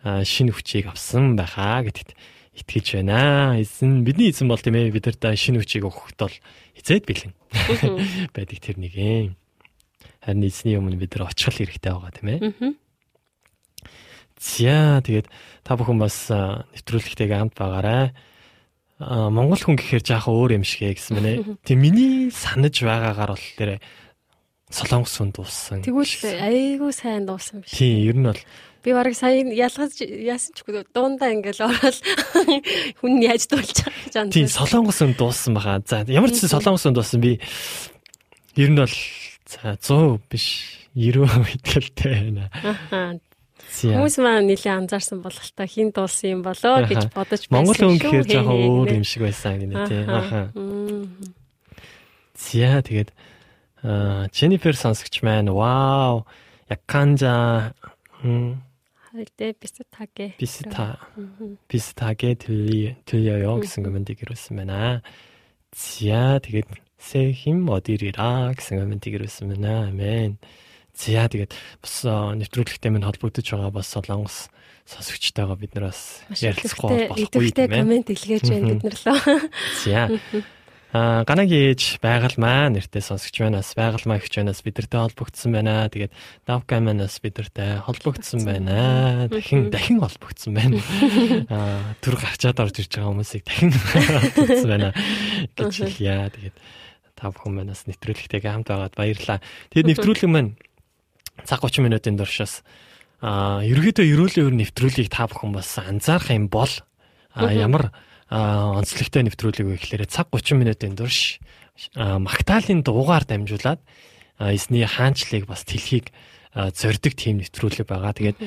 шинэ хүчийг авсан байхаа гэдэгт итгэж байна. Эзэн бидний эзэн бол тийм ээ бид нар та шинэ хүчийг өгөхөд бол эзэд бэлэн [laughs] байдаг тэр нэг юм. Харин эзний өмнө бид нар очихл хэрэгтэй байгаа тийм ээ. Аа. За тэгээд та бүхэн бас нэвтрүүлэгтэйгээ хамт байгаарай. Монгол хүн гэхээр жаахан өөр юм шиг ээ гэсэн мэнэ. [laughs] Тэг миний санаж байгаагаар бол тэр солонгос хүн дууссан. Тэгвэл айгүй сайн дуусан биш. Тийм, ер нь бол Би бараг сая ялгаж яасан ч үгүй дундаа ингээл ороод [laughs] хүн яаж байгаа гэж андсан. тийм солонгос хүн дууссан баха. За ямар ч солонгос хүн дууссан би ер нь бол за 100 биш 90 итгэлтэй [laughs] байна. Ахаа. За Хүмүүс маань нэлээд анзаарсан бололтой хин дуулсан юм болоо гэж Аха. бодож Монгол хүн шүү. гэхээр жоохон Хээ, өөр нэ. юм шиг байсан гинэ тийм. Аха. Аха. Мм. За тэгээд аа Jennifer сонсогч маань вау Яканжа Хайдэ бистаге. 비슷하 비슷하게 들리 들려요 гэсэн комментиг ирүүлсэн байна. 지야 тэгээд 새힘 어디리라 гэсэн комментиг ирүүлсэн байна. Амен. 지 За тэгээд бас нэвтрүүлэгтэй минь холбогдож байгаа бас солонгос сонсогчтойгоо бид нар бас ярилцахгүй болохгүй юм байна. Комент илгээж байна бид нар лөө. За. А ганагийн ээж байгаль маа нэртэй сонсогч байнаас байгаль маа гэж байнаас бидэртэй холбогдсон байна. Тэгээд давка манаас бидэртэй холбогдсон байна. Дахин дахин холбогдсон байна. [laughs] А түр гарчаад орж ирж байгаа хүмүүсийг дахин [laughs] холбогдсон байна гэж хэлье. Тэгээд та бүхэн манаас нэвтрүүлэгтэйгээ хамт байгаад баярлалаа. Тэгээд нэвтрүүлэг маань цаг 30 минутын туршаас аа ерөөдөө ерөөлийн өр нэвтрүүлгийг та бүхэн бас анзаарах юм бол а ямар онцлогтой нэвтрүүлэг вэ гэхээр цаг 30 минутын турш магтаалын дуугаар дамжуулаад эсний хаанчлыг бас тэлхийг зорддог тийм нэвтрүүлэг байгаа. Тэгээд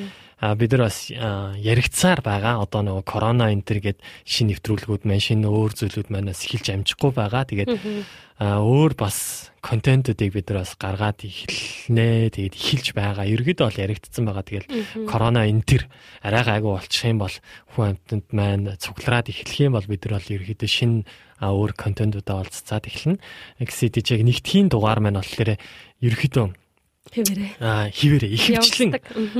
бид нар бас яригцсаар байгаа. Одоо нөгөө корона энэ төр гээд шинэ нэвтрүүлгүүд маань шинэ өөр зүйлүүд манаас эхэлж амжихгүй байгаа. Тэгээд өөр бас контентуудыг бид нар бас гаргаад эхэлнэ. Тэгээд эхэлж байгаа. Ерөөдөө бол яригдсан байгаа. Тэгэл корона энэ төр арай гайгүй болчих юм бол хүн амьтанд маань цуглараад эхлэх юм бол бид нар бол ерөөдөө шинэ өөр контентуудаа олццаад эхэлнэ. XCD яг нэгтхийн дугаар маань болохоор ерөөдөө Хിവэрэ. Аа хിവэрэ ихэвчлэн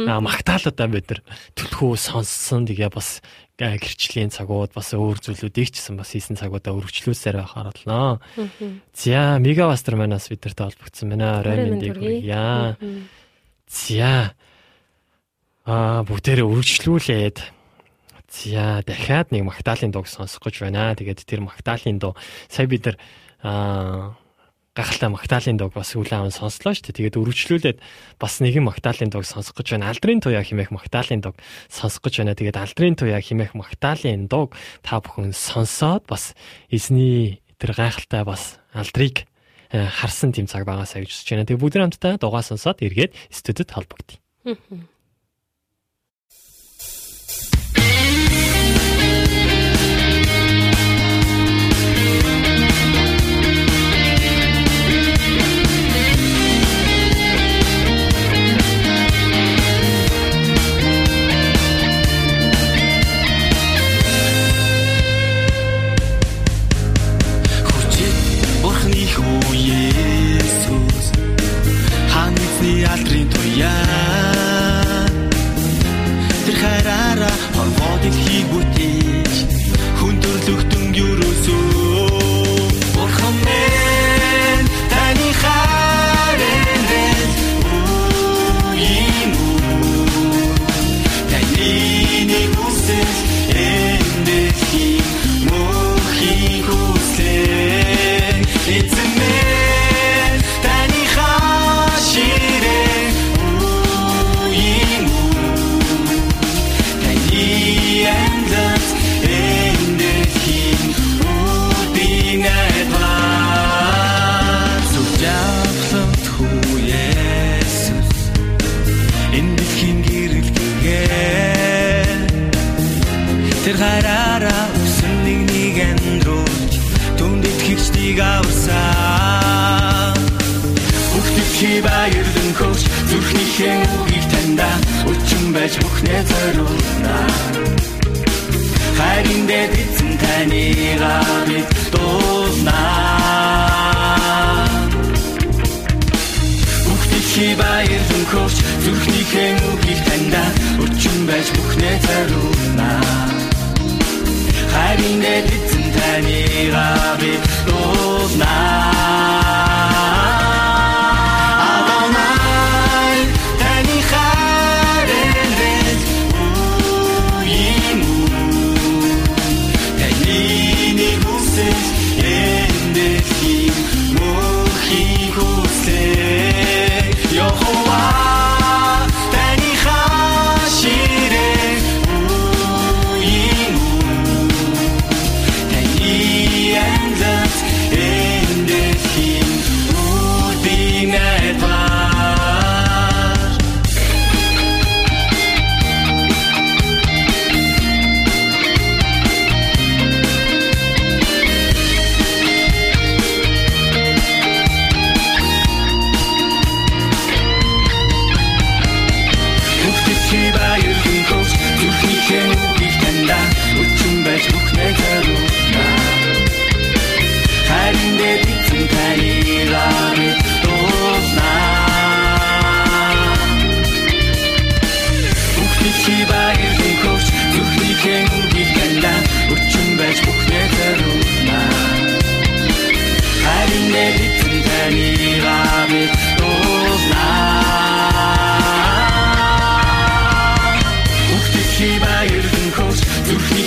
магтаалуудаа бид нар төлхөө сонссон тэгээ бас гэрчлийн цагууд бас өөр зүйлүүдийг ч гэсэн бас хийсэн цагуудаа өргөжлүүлсээр байхаар болноо. За мегавастер манаас бидэртэй холбогдсон байна. Орой мэндийг хүргье. За аа бүгдээрээ өргөжлүүлээд За дахиад нэг магтаалын дууг сонсох гэж байна. Тэгээд тэр магтаалын дуу сая бид нар аа гахалтай магтаалын дог бас үл аавн сонслоо шүү дээ. Тэгээд өргөжлүүлээд бас нэгэн магтаалын дог сонсох гэж байна. Алдрын туяа химэх магтаалын дог сонсох гэж байна. Тэгээд алдрын туяа химэх магтаалын дог та бүхэн сонсоод бас эзний тэр гайхалтай бас алдрыг харсан тийм цаг байгаасаа гэж үзэж байна. Тэгээд бүгд хамтдаа дугаа сонсоод эргээд студид холбогдъё.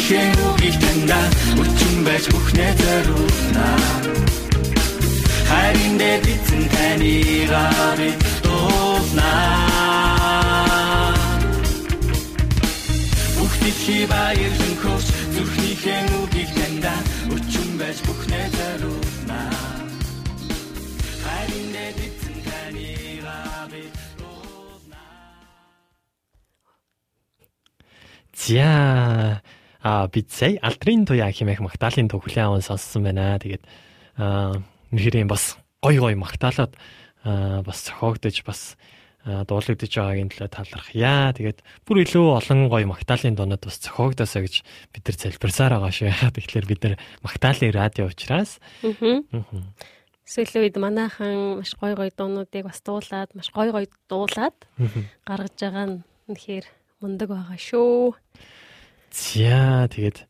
Ээжийнхээ үгийг танда өчн байж бүхнээ зориулна. Харин дээр эзэн таныг авит дуусна. Бүх дэлхий баярлан хөөс зүрхнийхээ үгийг танда өчн байж бүхнээ зориулна. Харин дээр эзэн таныг авит За а бид сая алдрын туяа хэмээх магтаалын төг хүлэн аван сонссон байна. Тэгээд а нэрийн бас гой гой магтаалаад бас зохиогдож бас дуулагдж байгаагийн төлөө талархъя. Тэгээд бүр илүү олон гоё магтаалын дуунууд бас зохиогдосоо гэж бид нар залбирсаар байгаа шүү. [laughs] Тэгэхээр бид нар магтаалын радио учраас сүүлийн үед манайхан маш гоё гоё дуунуудыг бас дуулаад, маш гоё гоё дуулаад гаргаж байгаа нь үнэхээр мундаг байгаа шүү. За тэгээд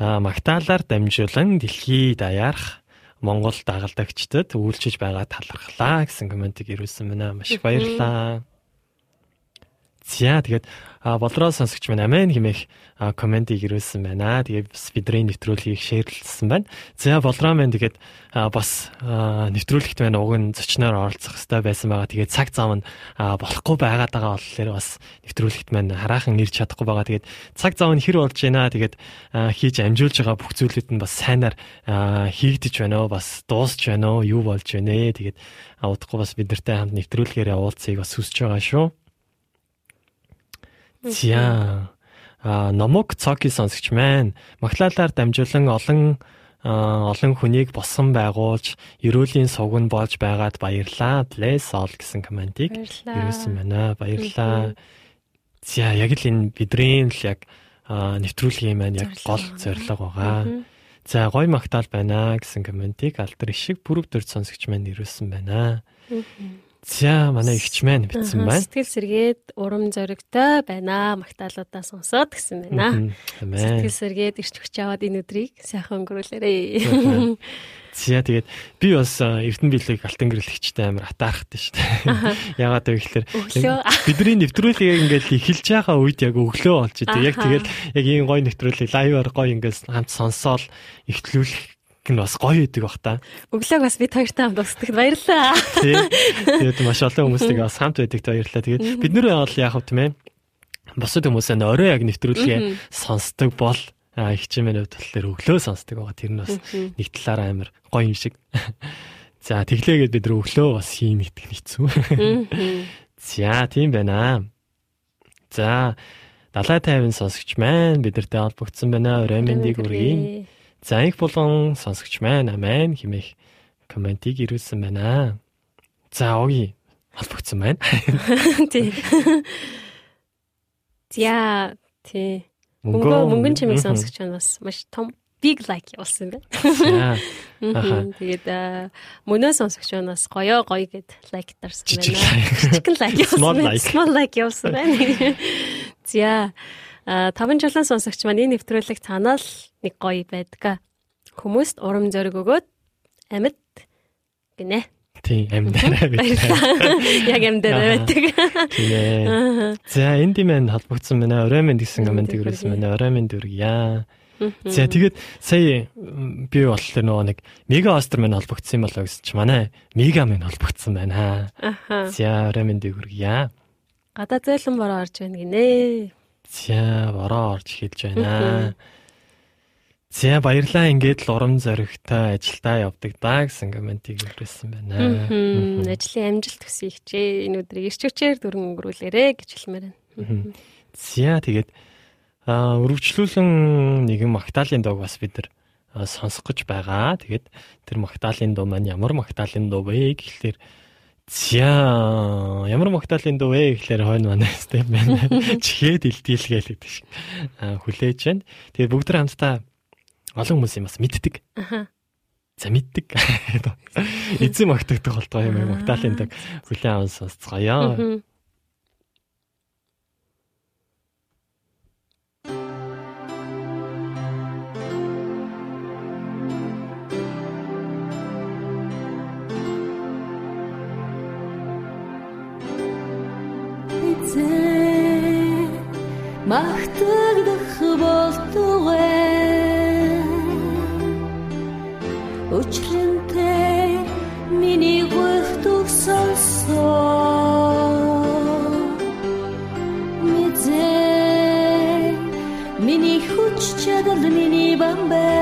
магтаалаар дамжуулан дэлхий даярах Монгол дагалдагчдад үйлчилж байгаа талархлаа гэсэн комментиг ирүүлсэн байна. Маш баярлалаа. За тэгээд болроо сонсогч минь амен хэмээх комментиг ирүүлсэн байна. Тэгээд бас бидний нэвтрүүлгийг шеэрлсэн байна. За болроо маань тэгээд бас нэвтрүүлэгт маань уг нь зочноор оролцох хэрэгтэй байсан байгаа. Тэгээд цаг зам нь болохгүй байгаад байгаа болохоор бас нэвтрүүлэгт маань хараахан ирж чадахгүй байгаа. Тэгээд цаг зам нь хэр болж байна. Тэгээд хийж амжуулж байгаа бүх зүйлүүд нь бас сайнаар хийгдэж байна? Бас дуусч байна? Юу болж байна ээ? Тэгээд удахгүй бас бид нартай хамт нэвтрүүлгээр уулзъяг бас хүсэж байгаа шүү. За а номог цоки сонсогч маань маглалаар дамжуулан олон олон хүнийг босон байгуулж ерөөлийн сувг нь болж байгаад баярлаа. Bless all гэсэн комментиг ирүүлсэн байна. Баярлаа. За яг л энэ бидний л яг нэвтрүүлгийн маань яг гол зорилго байгаа. За гой магтаал байна гэсэн комментиг алдар ишиг бүрэг дөрж сонсогч маань ирүүлсэн байна. За манай ихч маань бичсэн байна. Сэтгэл сэргээд урам зоригтой байна. Магтаалуудаа сонсоод гэсэн байна. Сэтгэл сэргээд ирч хүч аваад энэ өдрийг сайхан өнгөрүүлээрэй. [laughs] За тэгээд би бас Эрдэнэ билег алтан гэрлэгчтэй амар атаархтай шүү дээ. [laughs] Ягаад вэ гэхээр [laughs] бидний нэвтрүүлгийг ингээд эхэлж байгаа үед яг өглөө болж идэв. Яг тэгээд яг ийм гоё нэвтрүүлгийг лайваар гоё ингээд хамт сонсоол эхлүүлэх нь бас гоё идэг бах та. Өглөөг бас бид хоёртай хамт устгад баярлалаа. [laughs] Тэгээд маш олон хүмүүстэйгээ бас хамт байдагт баярлалаа. Тэгээд бид нэр бол яг хөө тийм ээ. Босод хүмүүсээ орой яг нэвтрүүлгээ сонсдог бол хувьд болохоор өглөө сонсдог байгаа. Тэр нь бас нэг талаараа амар гоё юм шиг. [laughs] За тэглээгээд бид өглөө бас хийм идэх хэцүү. [laughs] За тийм байна. За далай тайван сонсогч маань бидэртэй холбогдсон байна. Орой мэндийг хүргэе. За их болон сонсогч маань амен хэмээх комментиг ирүүлсэн байна. За оги холбогдсон байна. [laughs] Тий. За тий. Мөнгө мөнгөн чимийг сонсогч маань бас маш том big like явуулсан байна. [laughs] Тэгээд мөнөө сонсогч манаас гоёо гоё гэд лайк дарсан байна. Жижигэн лайк [laughs] явуулсан. Small like явуулсан байна. За таван жилийн сонсогч маань энэ нэвтрүүлэг цаанаа л нэг гоё байдаг. Хүмүүст урам зориг өгөөд амьд гинэ. Тийм амьдараа байдаг. Яг амьдараа байдаг. Тийм. За энди мэн холбогдсон байна. Орой мэнд гэсэн комент ирсэн байна. Орой мэнд үргийа. За тэгээд сая би болохоор нөгөө нэг мега остер мэн холбогдсон юм болоо гэсэн чи манай мега мэн холбогдсон байна. За орой мэнд үргийа. Гадаа зөөлөн бороо орж байна гинэ. За бороо орж эхэлж байна. За баярлаа ингээд л урам зоригтой ажилдаа явдаг даа гэсэн комментиг өгсөн байна. Ажлын амжилт хүсье хичээ. Энэ өдрийг ирч хүчээр дөрөн өнгөрүүлээрэ гэж хэлмээр байна. За тэгээд өргөжлүүлэн нэгэн магтаалын дуу бас бид нар сонсох гэж байгаа. Тэгээд тэр магтаалын дуу маань ямар магтаалын дуу вэ гэхлээр За ямар магтаалын дуу вэ гэхлээр хойно манай стэп байна. [laughs] Чихээд илтийлгээл гэдэг шиг хүлээж байна. Тэгээд бүгд хамтдаа олон хүмүүс юм бас мэддэг. Аха. За мэддэг. [laughs] Эзэн магтагдах болтгоо юм магтаалын дэг хүлэн аван сонсцгоё. Махтагдах болтугай. Өчрөнтэй миний гүйхтүг сонсоо Мэдээ миний хүч чадал миний бамбай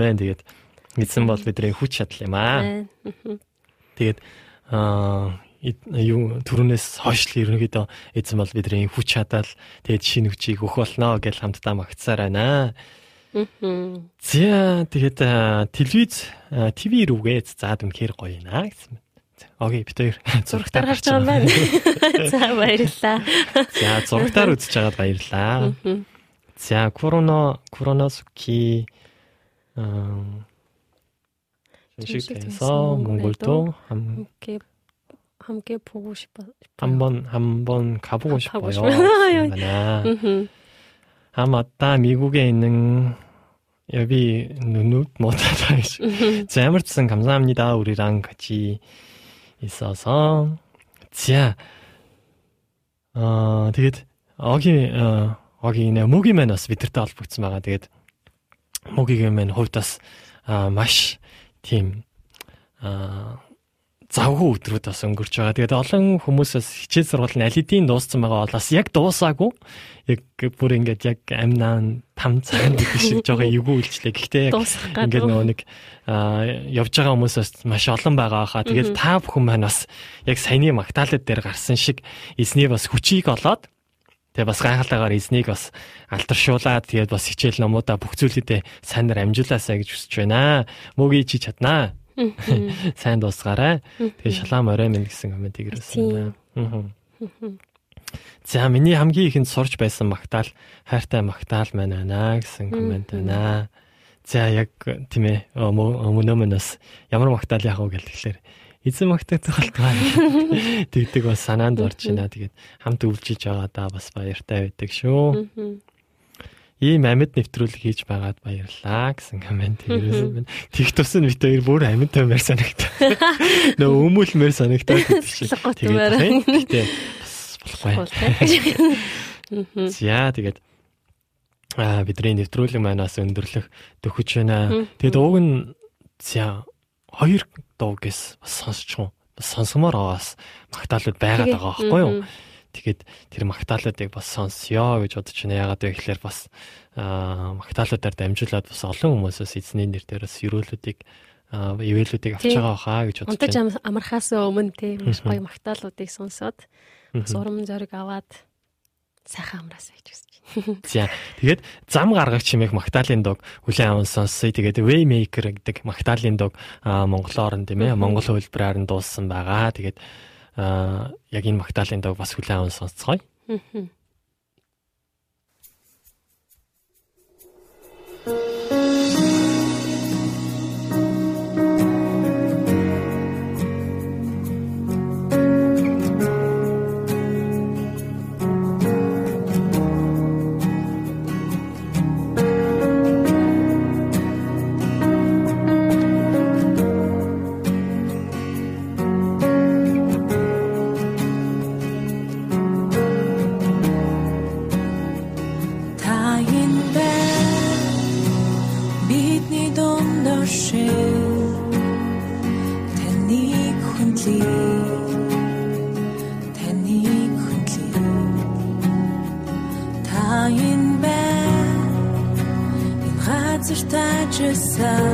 Амен тэгээд эзэн бол бидний хүч чадал юм аа. Тэгээд аа юу түрүүнээс хойш ерөнхийдөө эзэн бол бидний хүч чадал тэгээд шинэ хүчийг өгөх болно гэж хамтдаа магтсаар байна. За тэгээд телевиз ТV рүүгээ заад үнэхээр гоё наа гэсэн. Окей бид хоёр [laughs] зурагтаар харж байгаа юм байна. [laughs] За баярлалаа. За зурагтаар үзэж байгаад баярлалаа. За короно 어, 음, 전식대에서 몽골도 함, 함께 함께 보고 싶어 요. 한번 한번 가보고 싶어요. 싶나. [laughs] 아 맞다. 미국에 있는 여비 누누 못하다. [laughs] 제물슨 감사합니다. 우리랑 같이 있어서. 지야 어 되게 어기 어 어기 어, 내 목이 맨 어스비 들다 알고 있지 마가 되게. Маань хувьд бас маш тийм завгүй өдрүүд бас өнгөрч байгаа. Тэгээд олон хүмүүсээс хичээл сургууль нь аль хэдийн дууссан байгаа бол бас яг дуусаагүй. Яг бүр ингээд яг амнаа там цаг гэдэг шиг [laughs] жоохон эвгүй үйлчлээ. Гэхдээ яг ингээд нөгөө нэг явж байгаа хүмүүсээс маш олон байгаа хаа. Тэгээд та бүхэн маань бас яг саяны магтаалт дээр гарсан шиг эзний бас хүчийг олоод Тэгээ бас гайхалтайгаар эзнийг бас алтаршуулаад тэгээд бас хичээл номуудаа бүх зүйлүүдээ сайнаар амжуулаасаа гэж хүсэж байна. Мөгийн чи чаднаа. Сайн дуусгаарай. Тэгээ шалаам орой минь гэсэн комментиг ирсэн байна. За миний хамгийн ихэнд сурч байсан магтаал хайртай магтаал маань байна гэсэн комент байна. За яг тийм ээ өмнө өмнөөс ямар магтаал яах вэ гэхэлэр эзэн магтаах тохиолдол [laughs] тэгдэг бас санаанд орж байна. Тэгээд хамт өвлжиж байгаа да бас баяртай байдаг шүү. Ийм амьд нэвтрүүлэг хийж байгаад баярлаа гэсэн комент ирсэн байна. Тэгх тусна бит хоёр бүр амьд таймаар санагтаа. [laughs] Нөө өмүүлмээр санагтаа гэдэг шиг. Тэгээд тэгтээ болохгүй. [laughs] За тэгээд аа бидний нэвтрүүлэг манаас өндөрлөх төхөж байна. Тэгээд ууг нь за хоёр дуугээс бас сонсч бас сонсомоор байгаас магтаалууд байгаад байгаа байхгүй юу? Тэгээд тэр магтаалуудыг бас сонсё гэж бодож байна. Ягаад вэ гэхээр бас магтаалуудаар дамжуулаад бас олон хүмүүсээс эзний нэр дээрээс ерөөлүүдийг ивэлүүдийг авч байгаа хаа гэж бодож байна. Унтаж амархаас өмнө тийм гоё магтаалуудыг сонсоод бас урам зориг аваад сайхан амраасаа гэж хүсэж байна. [laughs] За тэгээд зам гаргагч хэмээх Магдалины дог хүлэн аван сонсъё. Тэгээд Waymaker гэдэг Магдалины дог монголоор нь тийм ээ монгол хөлбраар нь дууссан байгаа. Тэгээд яг энэ Магдалины дог бас хүлэн аван сонсцгоё. Аа. time.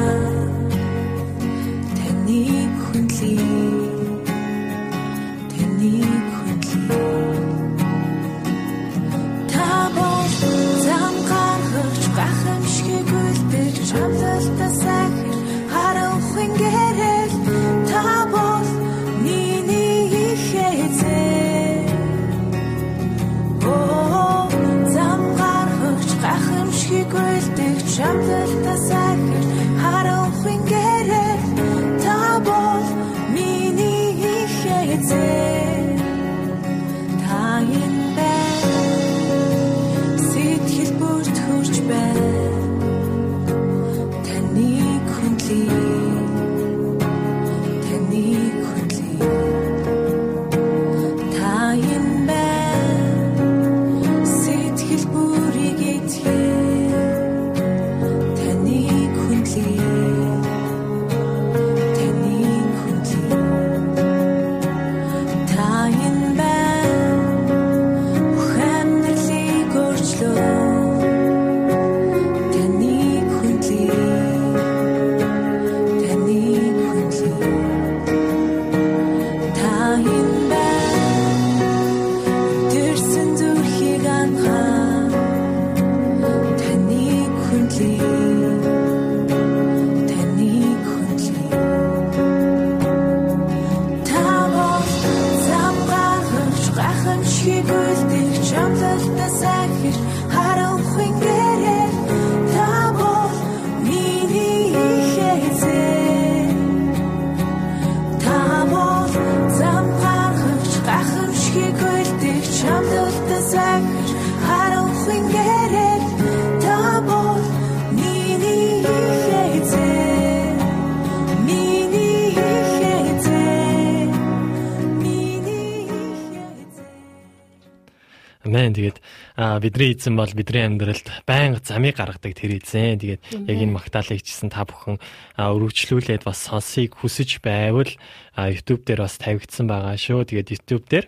Бидний эзэн бол бидний амьдралд байнга замыг гаргадаг тэр эзэн. Тэгээд яг энэ магтаалыг чисэн та бүхэн өргөжлүүлээд бас сонсыг хүсэж байвал YouTube дээр бас тавигдсан байгаа шүү. Тэгээд YouTube дээр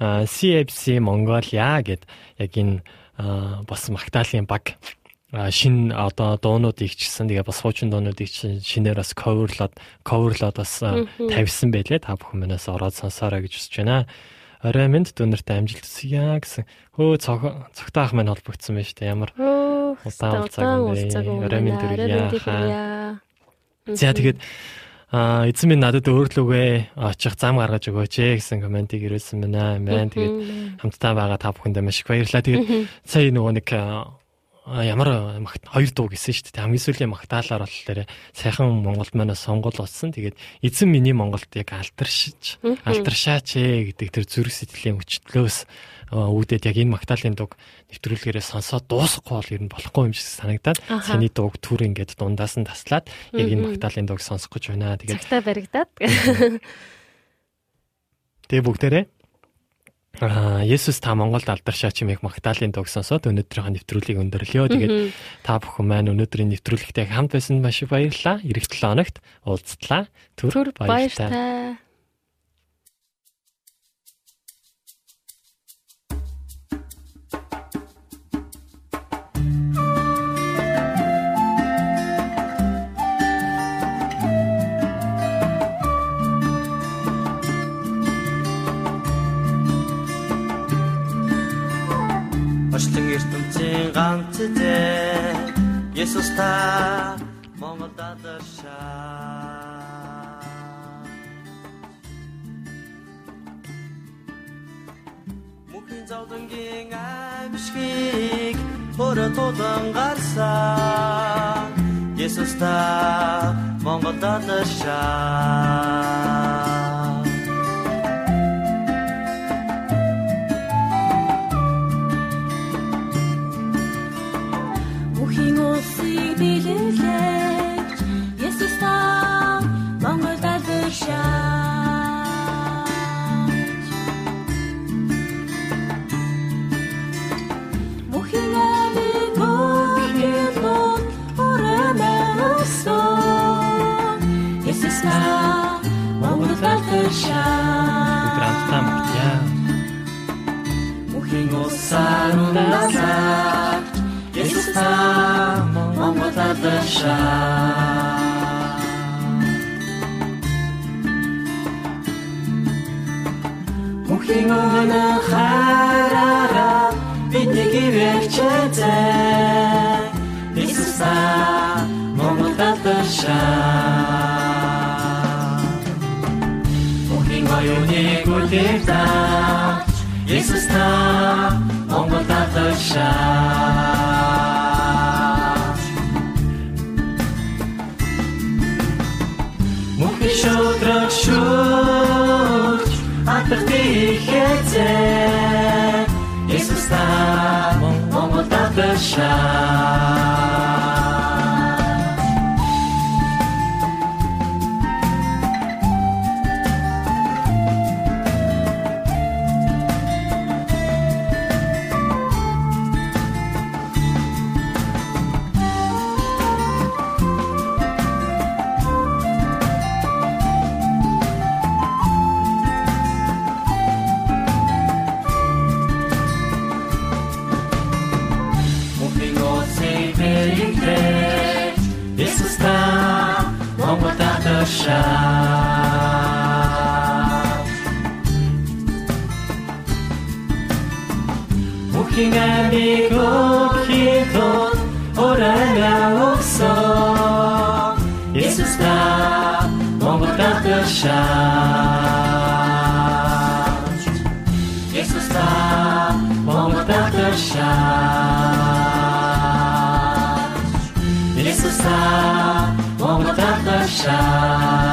CFC Mongolia гэд яг энэ бас магтаалын баг шин одоо дуунуудыг чисэн тэгээ бас хуучин дуунуудыг шинээр бас coverлоод coverлоод бас тавьсан байлээ. Та бүхэн манаас ороод сонсоорой гэж хүсэж байна орой минь дүүнэртэй амжилт хүсье гэсэн. Хөө цогтаах маань холбогдсон байна шүү дээ. Ямар удаан цаг юм бэ? Орой минь дүүрья. За тэгээд Аа эзэн минь надад өөрлөгөө очих зам гаргаж өгөөч ээ гэсэн комментиг ирүүлсэн байна. Амен. Тэгээд хамтдаа байгаа та бүхэндээ маш их баярлалаа. Тэгээд сая нөгөө нэг ямар хоёр дуу гэсэн шүү дээ. Хамгийн сүүлийн магтаалаар бол тэр сайхан Монголд манай сонгол болсон. Тэгээд эзэн миний Монголд яг алдаршиж, алдаршаач ээ гэдэг тэр зүрх сэтгэлийн өчлөөс үүдээд яг энэ магтаалын дуг нэвтрүүлгээрээ сонсоод дуусахгүй бол ер нь болохгүй юм шиг санагдаад саний дууг түр ингээд дундаас нь таслаад яг энэ магтаалын дуг сонсох гэж байна. Тэгээд цагтаа баригдаад. Тэгээ бүгдээрээ Аа Есүс та Монголд алдаршаач юм яг магтаалын дуг сонсоод өнөөдрийнхөө нэвтрүүлгийг өндөрлөё. Тэгээд та бүхэн маань өнөөдрийн нэвтрүүлэгтэй хамт байсан маш их баярлалаа. Ирэх 7 хоногт уулзтлаа. Түр баярлалаа. Орчлон ертөнцийн ганц зэ Есүс та Монгол дадаршаа. Мөнхийн зовлонгийн амьсгийг өөрөө тулан гарсан. Есүс та Монгол дадаршаа Бүхийн улсыг биелүүлж Есүс та Монгол далбаршаач Бүхийн амиг бүгд өрөөмөсөн Есүс та Монгол далбаршаач хамтдаа магтъя. Бүхийн улсаар унасаа Та Монгол дадаршаа Бүхийн өнө хараараа бидний гэрчээзээ Есүс та Монгол дадаршаа Бүхийн оюуныг үлдээдаа Есүс та Монгол дадаршаа дадаршаа дадаршаа Есүс та Монгол дадаршаа Есүс та Монгол дадаршаа